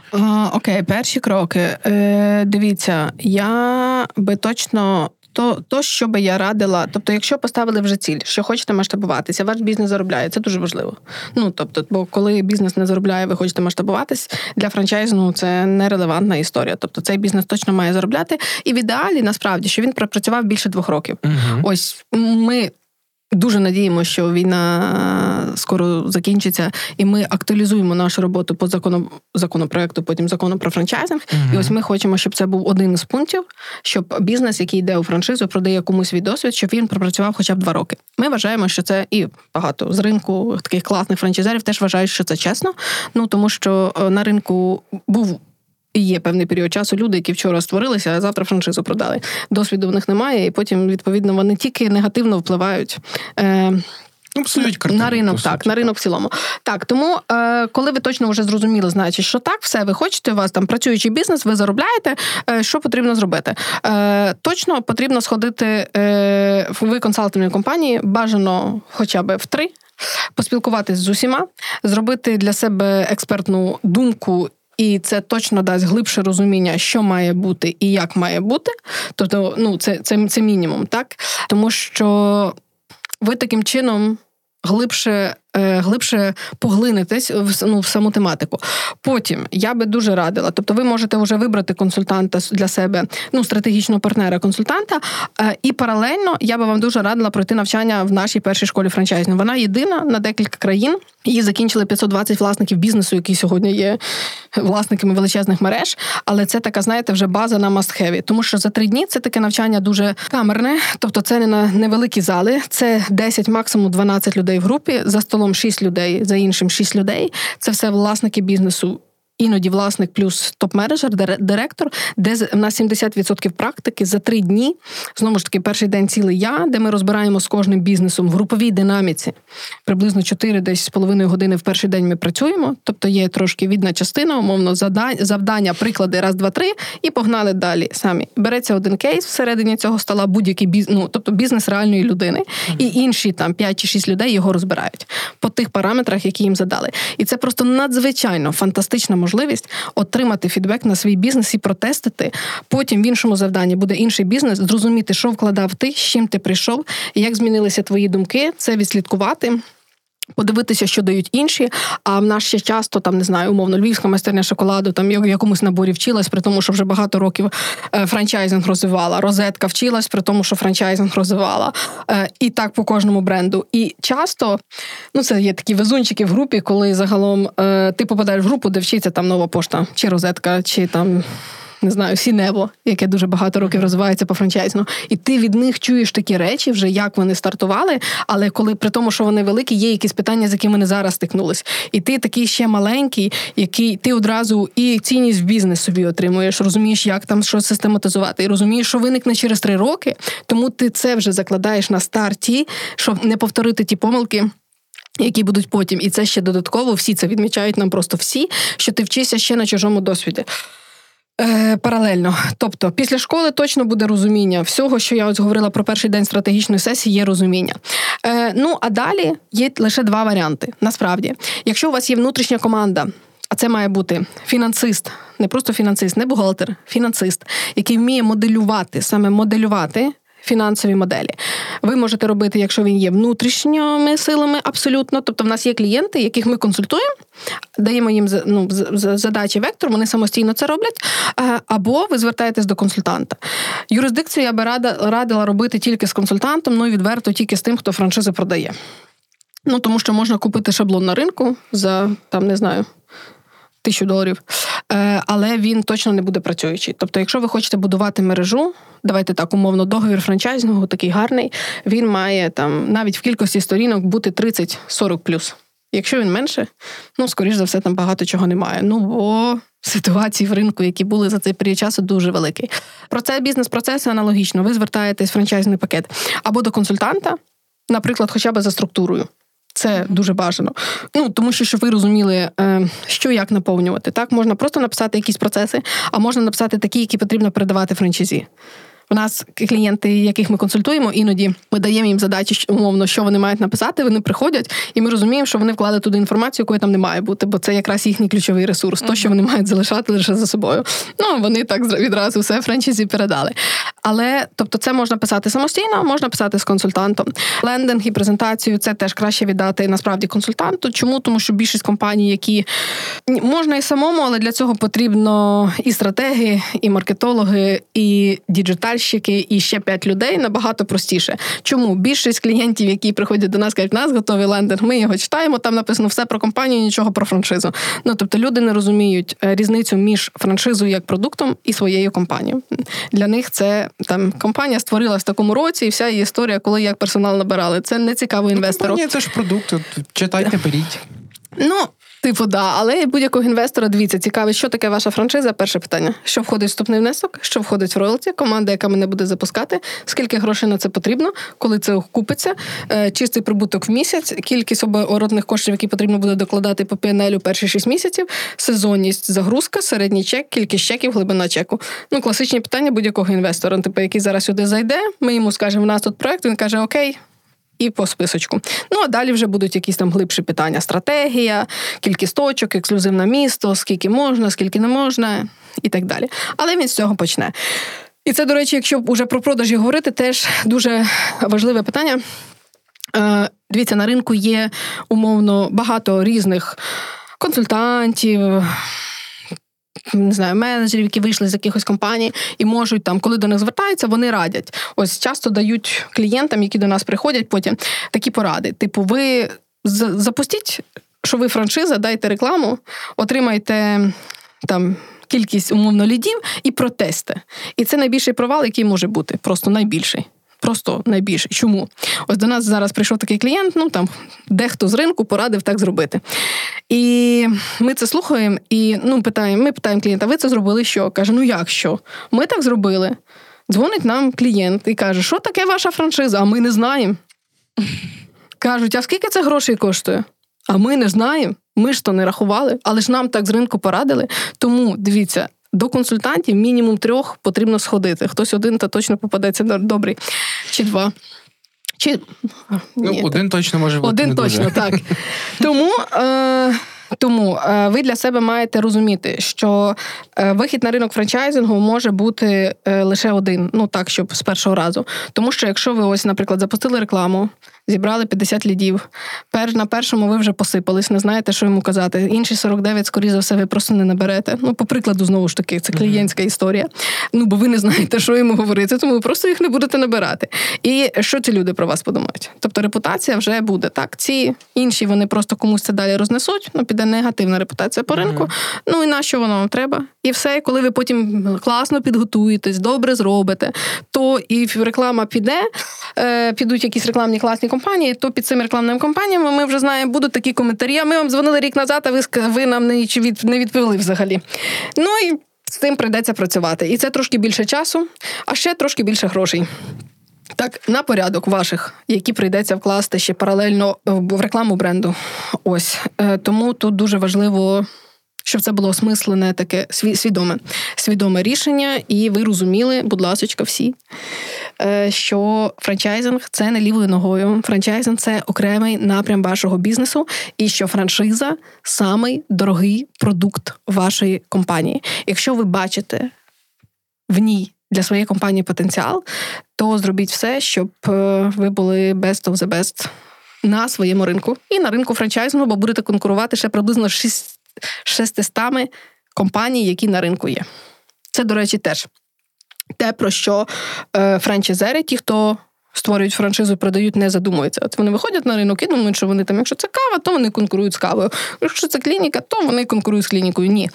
Окей, перші кроки. Е, дивіться, я би точно. То, то, що би я радила, тобто, якщо поставили вже ціль, що хочете масштабуватися, ваш бізнес заробляє, це дуже важливо. Ну тобто, бо коли бізнес не заробляє, ви хочете масштабуватись для франчайзну це нерелевантна історія. Тобто цей бізнес точно має заробляти. І в ідеалі насправді, що він пропрацював більше двох років. Угу. Ось ми Дуже надіємо, що війна скоро закінчиться, і ми актуалізуємо нашу роботу по закону законопроекту, потім закону про франчайзинг. uh І ось ми хочемо, щоб це був один із пунктів, щоб бізнес, який йде у франшизу, продає комусь свій досвід, щоб він пропрацював хоча б два роки. Ми вважаємо, що це і багато з ринку таких класних франчайзерів теж вважають, що це чесно. Ну тому що е, на ринку був є певний період часу люди, які вчора створилися, а завтра франшизу продали. Досвіду в них немає, і потім, відповідно, вони тільки негативно впливають. Е, Ну, псують картину, на ринок, так, на ринок в цілому. Так, тому е, коли ви точно вже зрозуміли, знаєте, що так, все, ви хочете, у вас там працюючий бізнес, ви заробляєте. Е, що потрібно зробити? Е, Точно потрібно сходити е, в консалтинговій компанії, бажано хоча б в три, поспілкуватись з усіма, зробити для себе експертну думку і це точно дасть глибше розуміння, що має бути і як має бути. Тобто, ну це, це, це мінімум, так тому що ви таким чином глибше глибше поглинетесь в ну, в саму тематику. Потім я би дуже радила. Тобто, ви можете вже вибрати консультанта для себе, ну стратегічного партнера-консультанта. Е, і паралельно я би вам дуже радила пройти навчання в нашій першій школі франчайзингу. Вона єдина на декілька країн. Її закінчили 520 власників бізнесу, які сьогодні є власниками величезних мереж. Але це така, знаєте, вже база на must-have 'і. Тому що за три дні це таке навчання дуже камерне, тобто це не на невеликі зали, це 10, максимум 12 людей в групі за столом столом 6 людей, за іншим 6 людей. Це все власники бізнесу іноді власник плюс топ-менеджер, директор, де в нас 70% практики за три дні. Знову ж таки, перший день цілий я, де ми розбираємо з кожним бізнесом в груповій динаміці. Приблизно 4 десь з половиною години в перший день ми працюємо. Тобто є трошки відна частина, умовно, завдання, приклади, раз, два, три, і погнали далі самі. Береться один кейс всередині цього стола, будь-який бізнес, ну, тобто бізнес реальної людини, і інші там 5 чи 6 людей його розбирають по тих параметрах, які їм задали. І це просто надзвичайно фантастична можливість можливість отримати фідбек на свій бізнес і протестити. Потім в іншому завданні буде інший бізнес, зрозуміти, що вкладав ти, з чим ти прийшов, як змінилися твої думки, це відслідкувати. Подивитися, що дають інші. А в нас ще часто там не знаю, умовно львівська майстерня шоколаду, там в якомусь наборі вчилась, при тому, що вже багато років е, франчайзинг розвивала. Розетка вчилась, при тому, що франчайзинг розвивала. Е, і так по кожному бренду. І часто ну це є такі везунчики в групі, коли загалом е, ти попадаєш в групу, де вчиться там нова пошта, чи розетка, чи там не знаю, Сінево, яке дуже багато років розвивається по франчайзну. І ти від них чуєш такі речі, вже як вони стартували. Але коли при тому, що вони великі, є якісь питання, з якими вони зараз стикнулись. І ти такий ще маленький, який ти одразу і цінність в бізнес собі отримуєш, розумієш, як там що систематизувати, і розумієш, що виникне через три роки. Тому ти це вже закладаєш на старті, щоб не повторити ті помилки. Які будуть потім, і це ще додатково всі це відмічають нам просто всі, що ти вчишся ще на чужому досвіді. Е, Паралельно, тобто після школи точно буде розуміння всього, що я ось говорила про перший день стратегічної сесії, є розуміння. Е, Ну а далі є лише два варіанти. Насправді, якщо у вас є внутрішня команда. А це має бути фінансист, не просто фінансист, не бухгалтер, фінансист, який вміє моделювати, саме моделювати фінансові моделі. Ви можете робити, якщо він є внутрішніми силами, абсолютно. Тобто, в нас є клієнти, яких ми консультуємо, даємо їм ну, задачі вектор, вони самостійно це роблять. Е, або ви звертаєтесь до консультанта. Юрисдикцію я би рада радила робити тільки з консультантом, ну і відверто тільки з тим, хто франшизи продає. Ну тому що можна купити шаблон на ринку за там не знаю тисячу доларів, е, але він точно не буде працюючий. Тобто, якщо ви хочете будувати мережу, давайте так умовно, договір франчайзингу такий гарний, він має там навіть в кількості сторінок бути 30-40 плюс. Якщо він менше, ну скоріш за все, там багато чого немає. Ну бо ситуації в ринку, які були за цей період часу, дуже великий. Про це бізнес-процеси аналогічно. Ви звертаєтесь в франчайзний пакет або до консультанта, наприклад, хоча б за структурою. Це дуже бажано. Ну тому що щоб ви розуміли, е, що як наповнювати. Так можна просто написати якісь процеси, а можна написати такі, які потрібно передавати франчайзі. У нас клієнти, яких ми консультуємо, іноді ми даємо їм задачі, умовно, що вони мають написати. Вони приходять, і ми розуміємо, що вони вклали туди інформацію, якої там не має бути, бо це якраз їхній ключовий ресурс, uh-huh. то що вони мають залишати лише за собою. Ну вони так відразу все франчайзі передали. Але тобто, це можна писати самостійно, можна писати з консультантом. Лендинг і презентацію це теж краще віддати насправді консультанту. Чому? Тому що більшість компаній, які можна і самому, але для цього потрібно і стратеги, і маркетологи, і діджитальщики, і ще п'ять людей набагато простіше. Чому більшість клієнтів, які приходять до нас, кажуть, нас готовий лендинг, ми його читаємо. Там написано все про компанію, нічого про франшизу. Ну тобто люди не розуміють е, різницю між франшизою як продуктом і своєю компанією. Для них це там компанія створилась в такому році, і вся її історія, коли як персонал набирали. Це не цікаво ну, інвестору. Компанія це ж продукт. Читайте, беріть. Ну, Типу, да, але будь-якого інвестора дивіться, цікавить, що таке ваша франшиза. Перше питання: що входить в вступний внесок, що входить в роялті, команда, яка мене буде запускати, скільки грошей на це потрібно, коли це окупиться, е, чистий прибуток в місяць, кількість оборотних коштів, які потрібно буде докладати по PNL перші 6 місяців, сезонність, загрузка, середній чек, кількість чеків, глибина чеку. Ну, класичні питання будь-якого інвестора. Типу, який зараз сюди зайде, ми йому скажемо, у нас тут проект. Він каже: Окей і по списочку. Ну а далі вже будуть якісь там глибші питання: стратегія, кількість точок, ексклюзивне місто, скільки можна, скільки не можна, і так далі. Але він з цього почне. І це, до речі, якщо вже про продажі говорити, теж дуже важливе питання. Е, дивіться, на ринку є умовно багато різних консультантів, не знаю, менеджерів, які вийшли з якихось компаній, і можуть там, коли до них звертаються, вони радять. Ось часто дають клієнтам, які до нас приходять, потім такі поради. Типу, ви запустіть, що ви франшиза, дайте рекламу, отримайте там. Кількість умовно лідів і протести. І це найбільший провал, який може бути, просто найбільший просто найбільше. Чому? Ось до нас зараз прийшов такий клієнт, ну там дехто з ринку порадив так зробити. І ми це слухаємо і ну, питаємо, ми питаємо клієнта, ви це зробили що? Каже, ну як що? Ми так зробили. Дзвонить нам клієнт і каже, що таке ваша франшиза? А ми не знаємо. Кажуть, а скільки це грошей коштує? А ми не знаємо. Ми ж то не рахували, але ж нам так з ринку порадили. Тому дивіться, до консультантів мінімум трьох потрібно сходити. Хтось один та точно попадеться добрий. Чи два. Чи... Ну, Один точно може бути. Один не точно, дуже. так. Тому. Е... Тому е, ви для себе маєте розуміти, що е, вихід на ринок франчайзингу може бути е, лише один, ну так, щоб з першого разу. Тому що якщо ви ось, наприклад, запустили рекламу, зібрали 50 лідів. Пер на першому ви вже посипались, не знаєте, що йому казати. Інші 49, скоріше за все, ви просто не наберете. Ну, по прикладу, знову ж таки, це клієнтська історія. Ну, бо ви не знаєте, що йому говорити, тому ви просто їх не будете набирати. І що ці люди про вас подумають? Тобто репутація вже буде так. Ці інші вони просто комусь це далі рознесуть. Ну, піде негативна репутація по ринку. Ну і на що воно вам треба? І все, коли ви потім класно підготуєтесь, добре зробите, то і реклама піде, е, підуть якісь рекламні класні компанії, то під цими рекламними компаніями ми вже знаємо, будуть такі коментарі. А ми вам дзвонили рік назад, а ви ви нам не від не відповіли взагалі. Ну і з цим прийдеться працювати. І це трошки більше часу, а ще трошки більше грошей. Так, на порядок ваших, які прийдеться вкласти ще паралельно в рекламу бренду. Ось е, тому тут дуже важливо щоб це було осмислене таке свідоме свідоме рішення, і ви розуміли, будь ласка, всі, що франчайзинг це не лівою ногою. Франчайзинг це окремий напрям вашого бізнесу, і що франшиза самий дорогий продукт вашої компанії. Якщо ви бачите в ній для своєї компанії потенціал, то зробіть все, щоб е, ви були best of the best на своєму ринку і на ринку франчайзингу, бо будете конкурувати ще приблизно 6 600 компаній, які на ринку є. Це, до речі, теж те, про що е, франчайзери, ті, хто створюють франшизу, продають, не задумуються. От вони виходять на ринок і думають, що вони там, якщо це кава, то вони конкурують з кавою. Якщо це клініка, то вони конкурують з клінікою. Ні.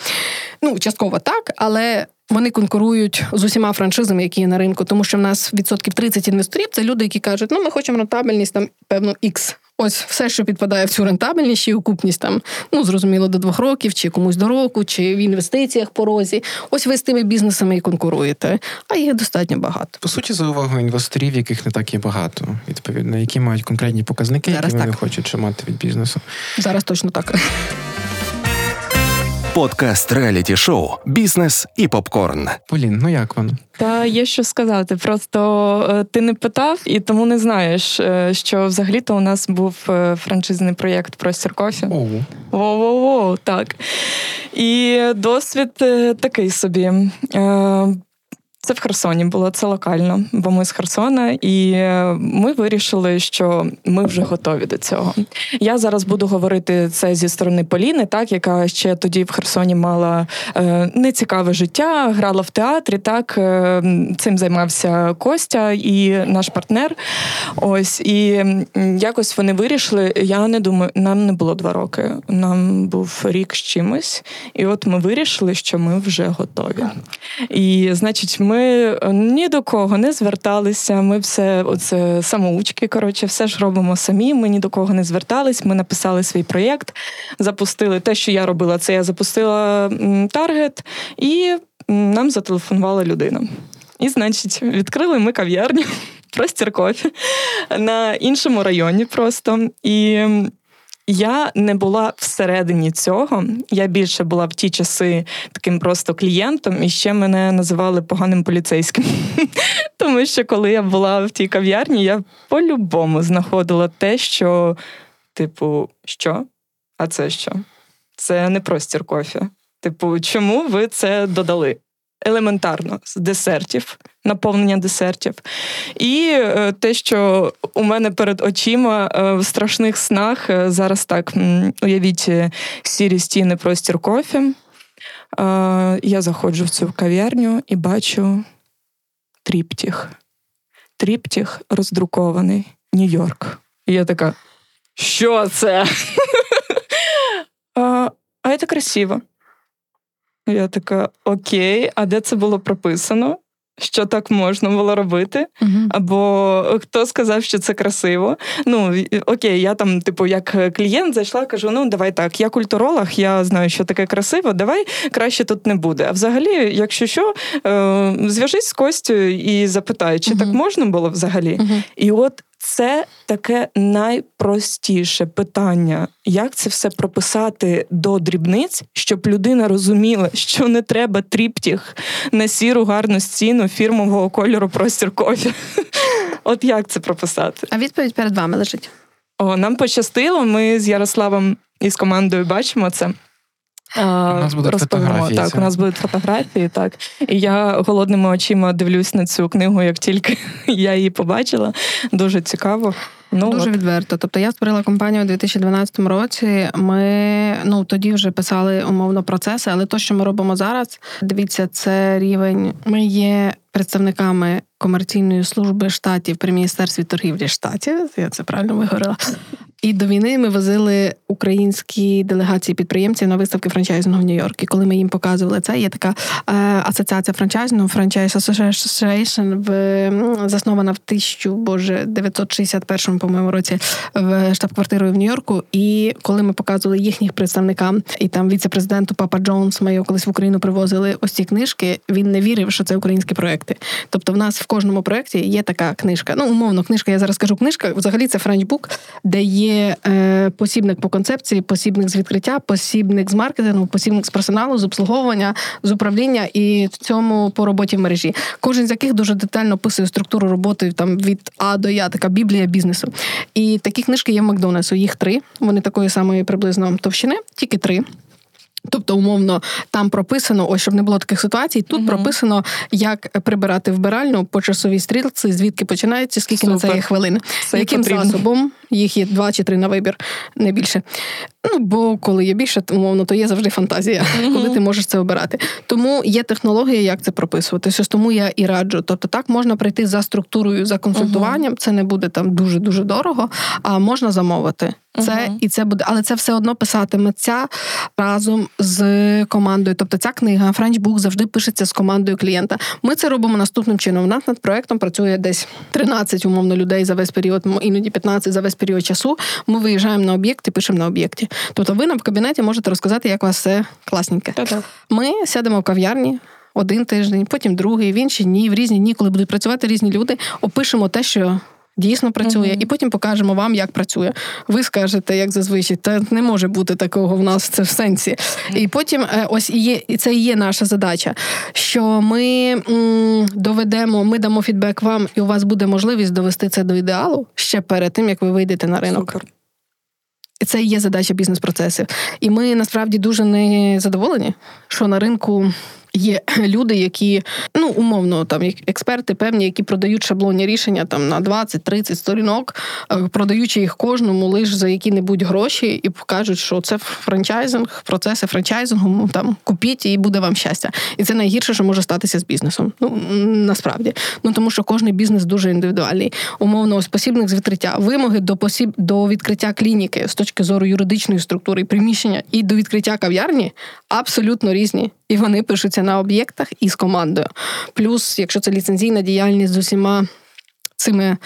Ну, частково так, але. Вони конкурують з усіма франшизами, які є на ринку, тому що в нас відсотків 30 інвесторів це люди, які кажуть, ну ми хочемо рентабельність там певно X Ось все, що підпадає в цю рентабельність і окупність там, ну зрозуміло, до двох років, чи комусь до року, чи в інвестиціях по розі. Ось ви з тими бізнесами і конкуруєте, а їх достатньо багато. По суті, за увагу інвесторів, яких не так є багато, відповідно, які мають конкретні показники, Зараз які вони так. хочуть мати від бізнесу. Зараз точно так. Подкаст реаліті шоу Бізнес і попкорн. Полін, ну як воно? Та є що сказати. Просто е, ти не питав і тому не знаєш, е, що взагалі-то у нас був е, франшизний проєкт Простір Кофі. Воу-воу-воу, так. І досвід такий собі. Це в Херсоні було, це локально, бо ми з Херсона, і ми вирішили, що ми вже готові до цього. Я зараз буду говорити це зі сторони Поліни, так яка ще тоді в Херсоні мала е, нецікаве життя, грала в театрі. Так е, цим займався Костя і наш партнер. Ось і якось вони вирішили. Я не думаю, нам не було два роки. Нам був рік з чимось, і от ми вирішили, що ми вже готові. І значить, ми е, ні до кого не зверталися. Ми все оце самоучки. Коротше, все ж робимо самі. Ми ні до кого не звертались. Ми написали свій проєкт, запустили те, що я робила. Це я запустила таргет, і нам зателефонувала людина. І, значить, відкрили ми кав'ярню, простір кофі на іншому районі просто. І я не була всередині цього. Я більше була в ті часи таким просто клієнтом, і ще мене називали поганим поліцейським. Тому що коли я була в тій кав'ярні, я по-любому знаходила те, що, типу, що? А це що? Це не простір кофі. Типу, чому ви це додали? Елементарно з десертів, наповнення десертів. І е, те, що у мене перед очима е, в страшних снах е, зараз так уявіть сірі стіни простір кофі. Я заходжу в цю кав'ярню і бачу тріптіх. Тріптіх роздрукований Нью-Йорк. І я така, що це? А це красиво. Я така: Окей, а де це було прописано? Що так можна було робити, uh-huh. або хто сказав, що це красиво. Ну окей, я там, типу, як клієнт зайшла, кажу: ну давай так, я культуролог, я знаю, що таке красиво, давай краще тут не буде. А взагалі, якщо що, е, зв'яжись з Костю і запитай, чи uh-huh. так можна було взагалі. Uh-huh. І от це таке найпростіше питання, як це все прописати до дрібниць, щоб людина розуміла, що не треба тріптіх на сіру гарну стіну фірмового кольору простір кофі. От як це прописати? А відповідь перед вами лежить. О, нам пощастило. Ми з Ярославом і з командою бачимо це. У нас будуть фотографії. Так, у нас будуть фотографії, так. І я голодними очима дивлюсь на цю книгу, як тільки я її побачила. Дуже цікаво. Ну, Дуже от. відверто. Тобто я створила компанію у 2012 році. Ми ну тоді вже писали умовно процеси, але то, що ми робимо зараз, дивіться, це рівень. Ми є представниками комерційної служби штатів при міністерстві торгівлі штатів. Я це правильно вигорила. І до війни ми возили українські делегації підприємців на виставки франчайзингу в Нью-Йорку. Коли ми їм показували це, є така е, асоціація франчайзингу, Franchise Association, в, заснована в 1961 по-моєму році в штаб-квартирою в Нью-Йорку. І коли ми показували їхніх представникам, і там віце-президенту Папа Джонс, ми його колись в Україну привозили ось ці книжки. Він не вірив, що це українські проекти. Тобто, в нас в кожному проєкті є така книжка. Ну, умовно, книжка, я зараз кажу книжка. Взагалі це френчбук, де є е, посібник по концепції, посібник з відкриття, посібник з маркетингу, посібник з персоналу, з обслуговування, з управління і в цьому по роботі в мережі. Кожен з яких дуже детально описує структуру роботи там від А до Я, така біблія бізнесу. І такі книжки є в Макдональдсу. Їх три. Вони такої самої приблизно товщини, тільки три. Тобто, умовно, там прописано, ось щоб не було таких ситуацій. Тут угу. прописано, як прибирати вбиральну по часовій стрілці, звідки починається, скільки Супер. на це є хвилин, Все яким потрібно. засобом їх є два чи три на вибір, не більше. Ну, бо коли є більше, умовно, то є завжди фантазія, mm-hmm. коли ти можеш це обирати. Тому є технологія, як це прописувати. Ось тому я і раджу. Тобто, так можна прийти за структурою, за консультуванням. Mm-hmm. Це не буде там дуже дуже дорого, а можна замовити. Це uh-huh. і це буде, але це все одно писатиметься разом з командою. Тобто ця книга Френчбук завжди пишеться з командою клієнта. Ми це робимо наступним чином. У нас над проектом працює десь 13, умовно людей за весь період, іноді 15 за весь період часу. Ми виїжджаємо на об'єкт і пишемо на об'єкті. Тобто, ви нам в кабінеті можете розказати, як у вас все класненьке. Ми сядемо в кав'ярні. Один тиждень, потім другий, в інші дні, в різні дні, коли будуть працювати різні люди, опишемо те, що дійсно працює, uh-huh. і потім покажемо вам, як працює. Ви скажете, як зазвичай, та не може бути такого в нас це в сенсі. Uh-huh. І потім е, ось і є, і це і є наша задача, що ми м, доведемо, ми дамо фідбек вам, і у вас буде можливість довести це до ідеалу ще перед тим, як ви вийдете на ринок. Супер. Це є задача бізнес-процесів. І ми насправді дуже не задоволені, що на ринку Є люди, які ну умовно там експерти певні, які продають шаблонні рішення там на 20-30 сторінок, е, продаючи їх кожному лише за які-небудь гроші, і покажуть, що це франчайзинг, процеси франчайзингу. Там купіть і буде вам щастя. І це найгірше, що може статися з бізнесом. Ну насправді, ну тому що кожний бізнес дуже індивідуальний. Умовно, ось посібник з відкриття вимоги до посіб до відкриття клініки з точки зору юридичної структури приміщення і до відкриття кав'ярні абсолютно різні. І вони пишуться на об'єктах із командою. Плюс, якщо це ліцензійна діяльність з усіма цими.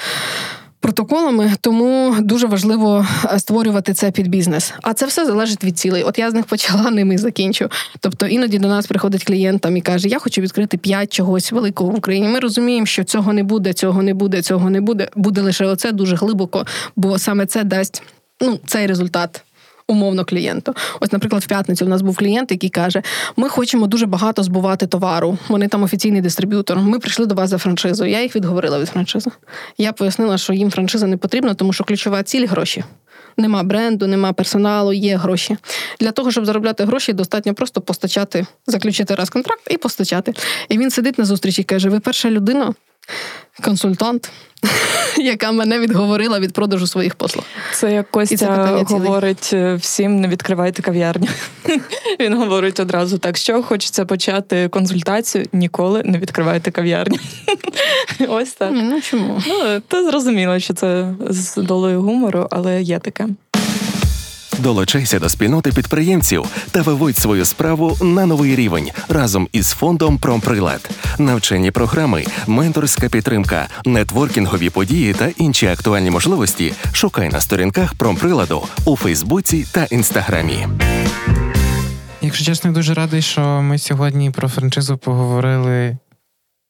Протоколами, тому дуже важливо е, створювати це під бізнес. А це все залежить від цілей. От я з них почала ними закінчу. Тобто іноді до нас приходить клієнт там і каже: Я хочу відкрити п'ять чогось великого в Україні. Ми розуміємо, що цього не буде, цього не буде, цього не буде. Буде лише оце дуже глибоко, бо саме це дасть ну цей результат умовно клієнту. Ось, наприклад, в п'ятницю у нас був клієнт, який каже: Ми хочемо дуже багато збувати товару. Вони там офіційний дистриб'ютор. Ми прийшли до вас за франшизу. Я їх відговорила від франшизи. Я пояснила, що їм франшиза не потрібна, тому що ключова ціль гроші. Нема бренду, нема персоналу, є гроші. Для того, щоб заробляти гроші, достатньо просто постачати, заключити раз контракт і постачати. І він сидить на зустрічі і каже: Ви перша людина, консультант, яка мене відговорила від продажу своїх послуг. Це як Костя говорить е, всім: не відкривайте кав'ярню. Він говорить одразу так: що хочеться почати консультацію, ніколи не відкривайте кав'ярню. Ось так. Ну чому? Ну, Ти зрозуміло, що це з долою гумору, але є таке. Долучайся до спільноти підприємців та виводь свою справу на новий рівень разом із фондом Промприлад. Навчальні програми, менторська підтримка, нетворкінгові події та інші актуальні можливості. Шукай на сторінках промприладу у Фейсбуці та Інстаграмі. Якщо чесно, дуже радий, що ми сьогодні про франшизу поговорили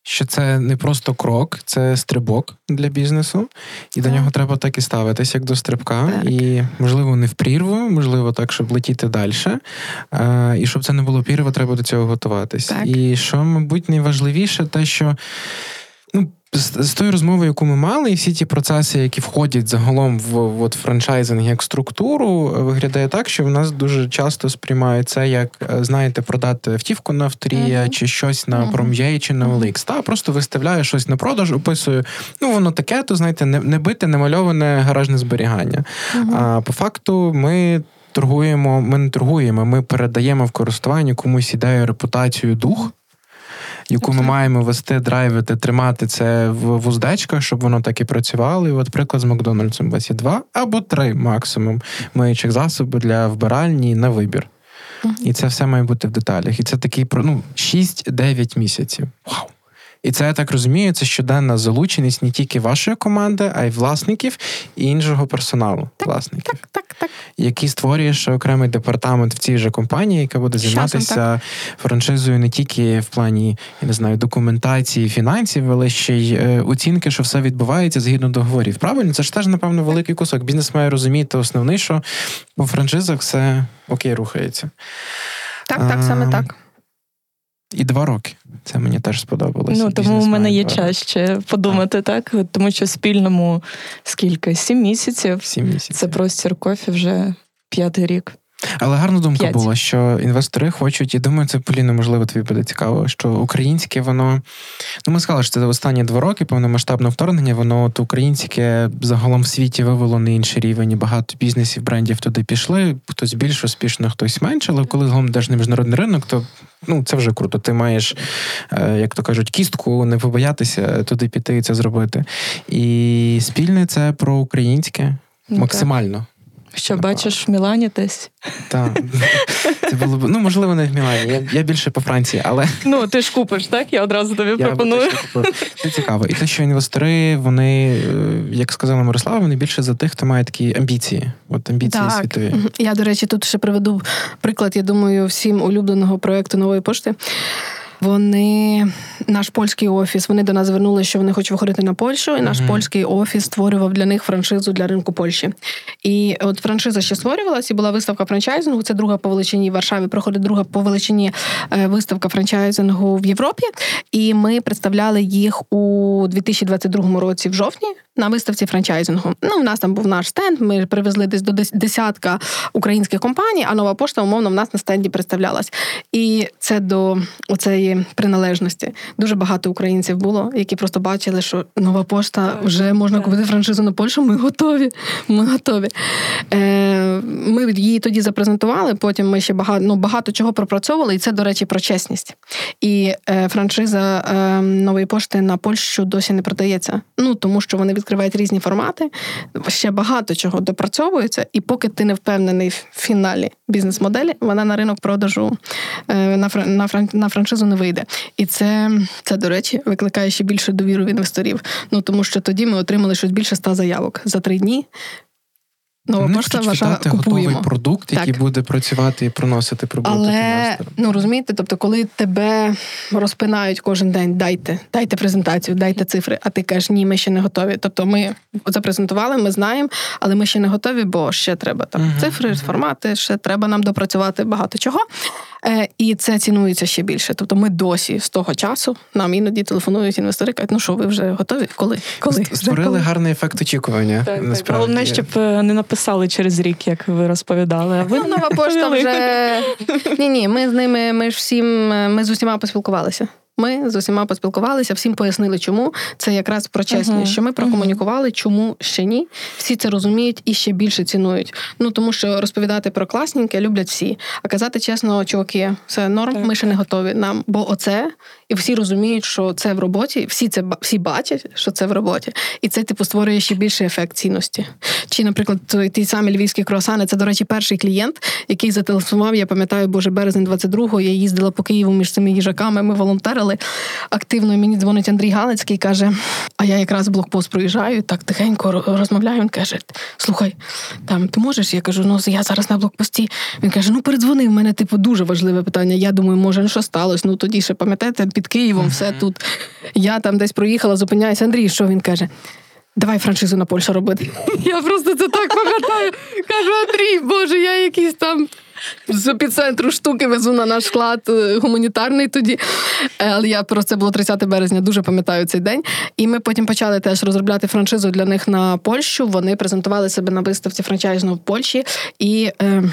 що це не просто крок, це стрибок для бізнесу, і так. до нього треба так і ставитись, як до стрибка. Так. І, можливо, не в прірву, можливо, так, щоб летіти далі. І щоб це не було прірва, треба до цього готуватись. Так. І що, мабуть, найважливіше, те, що. З, з тої розмови, яку ми мали, і всі ті процеси, які входять загалом в от, франчайзинг як структуру, виглядає так, що в нас дуже часто сприймають це як, е, знаєте, продати автівку на авторія, uh-huh. чи щось на uh-huh. Prom.ua, чи на OLX. Та просто виставляю щось на продаж, описую. Ну, воно таке, то знаєте, не, не бите, намальоване гаражне зберігання. Uh-huh. А по факту ми. Торгуємо, ми не торгуємо, ми передаємо в користування комусь ідею, репутацію, дух, яку ми маємо вести, драйвити, тримати це в вуздечках, щоб воно так і працювало. І от приклад з Макдональдсом у вас є два або три максимум миючих засоби для вбиральні на вибір. І це все має бути в деталях. І це такий ну, 6-9 місяців. Вау! І це я так розумію, це щоденна залученість не тільки вашої команди, а й власників і іншого персоналу. Так, власників, так, так, так. який створює ще окремий департамент в цій же компанії, яка буде займатися Часом, франшизою не тільки в плані я не знаю документації, фінансів, але ще й е, оцінки, що все відбувається згідно договорів. Правильно, це ж теж напевно великий кусок. Бізнес має розуміти основний, що у франшизах все окей рухається. Так, так, саме так. І два роки. Це мені теж сподобалося. Ну тому у мене є час ще подумати, так. так? Тому що спільному скільки? Сім місяців. Сім місяців. Це простір кофі вже п'ятий рік. Але гарна думка 5. була, що інвестори хочуть, і думаю, це Поліно, можливо, тобі буде цікаво, що українське воно. Ну, ми сказали, що це останні два роки повномасштабне вторгнення, воно от українське загалом в світі вивело на інший рівень. і Багато бізнесів, брендів туди пішли. Хтось більш успішно, хтось менше. Але коли загалом йдеш на міжнародний ринок, то ну це вже круто. Ти маєш, е, як то кажуть, кістку, не побоятися туди піти і це зробити. І спільне це про українське ну, максимально. Що бачиш в Мілані десь? Так. Це було б ну можливо не в Мілані. Я я більше по Франції, але ну ти ж купиш, так? Я одразу тобі я пропоную. Це цікаво. І те, що інвестори, вони, е, як сказала Мирослава, вони більше за тих, хто має такі амбіції. От амбіції так. світові. Я, до речі, тут ще приведу приклад, я думаю, всім улюбленого проекту нової пошти. Вони наш польський офіс. Вони до нас звернули, що вони хочуть виходити на Польщу, і наш mm-hmm. польський офіс створював для них франшизу для ринку Польщі. І от франшиза ще створювалася, і була виставка франчайзингу. Це друга по величині в Варшаві. Проходить друга по величині е, виставка франчайзингу в Європі. І ми представляли їх у 2022 році в жовтні. На виставці франчайзингу. Ну, у нас там був наш стенд. Ми привезли десь до десятка українських компаній, а нова пошта, умовно, в нас на стенді представлялась. І це до оцеї приналежності. Дуже багато українців було, які просто бачили, що нова пошта вже можна купити франшизу на Польщу. Ми готові. Ми готові. Е, Ми її тоді запрезентували. Потім ми ще багато ну, багато чого пропрацьовували, і це, до речі, про чесність. І е, франшиза е, нової пошти на Польщу досі не продається. Ну тому що вони відкривають різні формати. Ще багато чого допрацьовується, і поки ти не впевнений в фіналі бізнес-моделі, вона на ринок продажу е, на на, на франшизу не вийде. І це, це, до речі, викликає ще більше довіру в інвесторів. Ну тому що тоді ми отримали щось більше ста заявок за три дні. Нова Вони пошта ваша купуємо. готовий продукт, так. який буде працювати і приносити прибуток Але, Ну розумієте, тобто, коли тебе розпинають кожен день, дайте, дайте презентацію, дайте цифри, а ти кажеш, ні, ми ще не готові. Тобто ми запрезентували, ми знаємо, але ми ще не готові, бо ще треба там uh цифри, формати, ще треба нам допрацювати багато чого. Е, І це цінується ще більше. Тобто, ми досі з того часу нам іноді телефонують інвестори, кажуть, ну що, ви вже готові? Коли? Коли? Створили Коли? гарний ефект очікування. Так, так. Головне, щоб е, не написали через рік, як ви розповідали. А ви ну, нова пошта вже ні, ні. Ми з ними. Ми ж всім ми з усіма поспілкувалися. Ми з усіма поспілкувалися, всім пояснили, чому це якраз про чесність, uh-huh. що ми прокомунікували, чому ще ні. Всі це розуміють і ще більше цінують. Ну тому що розповідати про класненьке люблять всі. А казати чесно, чуваки, все норм, так, ми ще не готові. Нам, бо оце, і всі розуміють, що це в роботі. Всі це всі бачать, що це в роботі, і це типу створює ще більший ефект цінності. Чи, наприклад, той ті самі львівські круасани, це, до речі, перший клієнт, який зателефонував. Я пам'ятаю, боже березень 22-го, Я їздила по Києву між цими їжаками. Ми волонтерили почали активно. Мені дзвонить Андрій Галицький каже: А я якраз блокпост проїжджаю, так тихенько розмовляю. Він каже: Слухай, там ти можеш? Я кажу, ну я зараз на блокпості. Він каже: Ну передзвони, в мене типу дуже важливе питання. Я думаю, може, ну що сталося? Ну тоді ще пам'ятаєте, під Києвом все тут. Я там десь проїхала, зупиняюся. Андрій, що він каже? Давай франшизу на Польщу робити. Я просто це так пам'ятаю. Кажу, Андрій, Боже, я якийсь там з епіцентру штуки везу на наш склад е, гуманітарний тоді. Е, але я про це було 30 березня, дуже пам'ятаю цей день. І ми потім почали теж розробляти франшизу для них на Польщу. Вони презентували себе на виставці франчайзну в Польщі і. Е,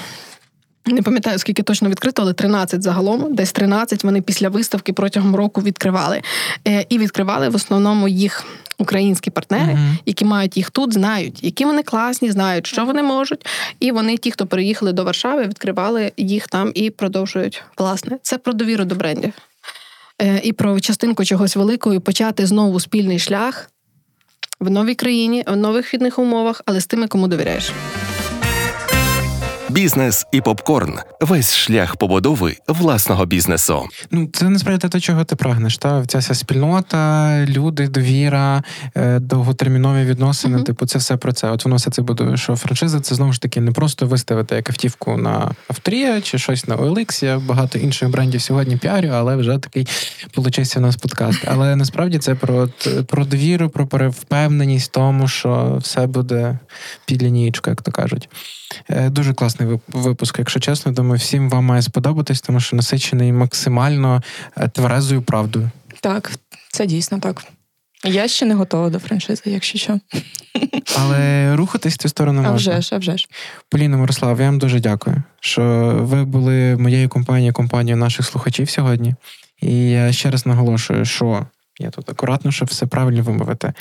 не пам'ятаю, скільки точно відкрито, але 13 загалом, десь 13 вони після виставки протягом року відкривали. Е, і відкривали в основному їх українські партнери, uh-huh. які мають їх тут, знають, які вони класні, знають, що вони можуть. І вони, ті, хто переїхали до Варшави, відкривали їх там і продовжують. Власне, це про довіру до брендів. Е, і про частинку чогось великого, і почати знову спільний шлях в новій країні, в нових хідних умовах, але з тими, кому довіряєш бізнес і попкорн весь шлях побудови власного бізнесу. Ну це насправді те, чого ти прагнеш. Та ця вся спільнота, люди, довіра, е, довготермінові відносини. Uh-huh. Типу, це все про це. От воно все це будує. Що франшиза це знову ж таки не просто виставити як автівку на Авторія чи щось на OLX, Я багато інших брендів сьогодні піарю, але вже такий получився у нас подкаст. Але насправді це про про довіру, про впевненість в тому, що все буде під лінієчкою, як то кажуть. Е, дуже класний випуск, якщо чесно. Думаю, всім вам має сподобатись, тому що насичений максимально е, тверезою правдою. Так, це дійсно так. Я ще не готова до франшизи, якщо що. Але рухатись в цю сторону можна. А вже ж, а вже ж. Поліна Мирослав, я вам дуже дякую, що ви були моєю компанією, компанією наших слухачів сьогодні. І я ще раз наголошую, що я тут акуратно, щоб все правильно вимовити.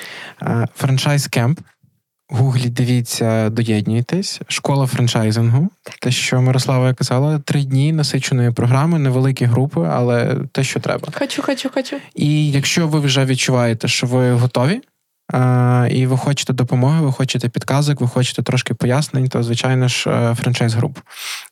Е, франчайз кемп Гуглі дивіться, доєднуйтесь. Школа франчайзингу. Те, що Мирослава казала, три дні насиченої програми, невеликі групи, але те, що треба. Хочу, хочу, хочу. І якщо ви вже відчуваєте, що ви готові, і ви хочете допомоги, ви хочете підказок, ви хочете трошки пояснень, то звичайно ж е, франчайз груп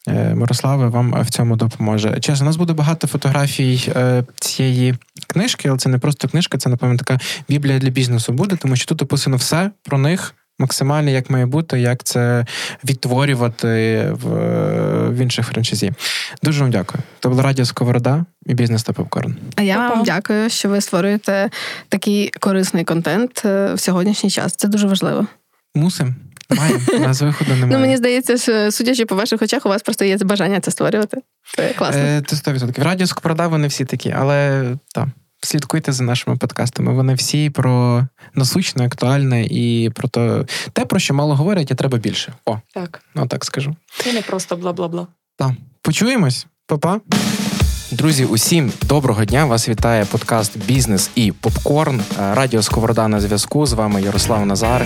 е, Мирослава вам в цьому допоможе. Чесно, у нас буде багато фотографій е, цієї книжки, але це не просто книжка, це напевно така біблія для бізнесу буде, тому що тут описано все про них максимально як має бути, як це відтворювати в в інших франшизі. Дуже вам дякую. Це була радіо Сковорода і бізнес та попкорн. А я вам дякую, що ви створюєте такий корисний контент е, в сьогоднішній час. Це дуже важливо. Мусим. Маємо, нас виходу немає. Ну, мені здається, що судячи по ваших очах, у вас просто є бажання це створювати. Це класно. Е, це 100%. В радіо Сковорода вони всі такі, але так. Слідкуйте за нашими подкастами. Вони всі про насущне, актуальне і про те, те, про що мало говорять, а треба більше. О, Так, ну так скажу. це не просто бла-бла-бла. Так. Почуємось, Па-па. Друзі, усім доброго дня! Вас вітає подкаст Бізнес і Попкорн. Е, Радіо Сковорода на зв'язку. З вами Ярослав Назар.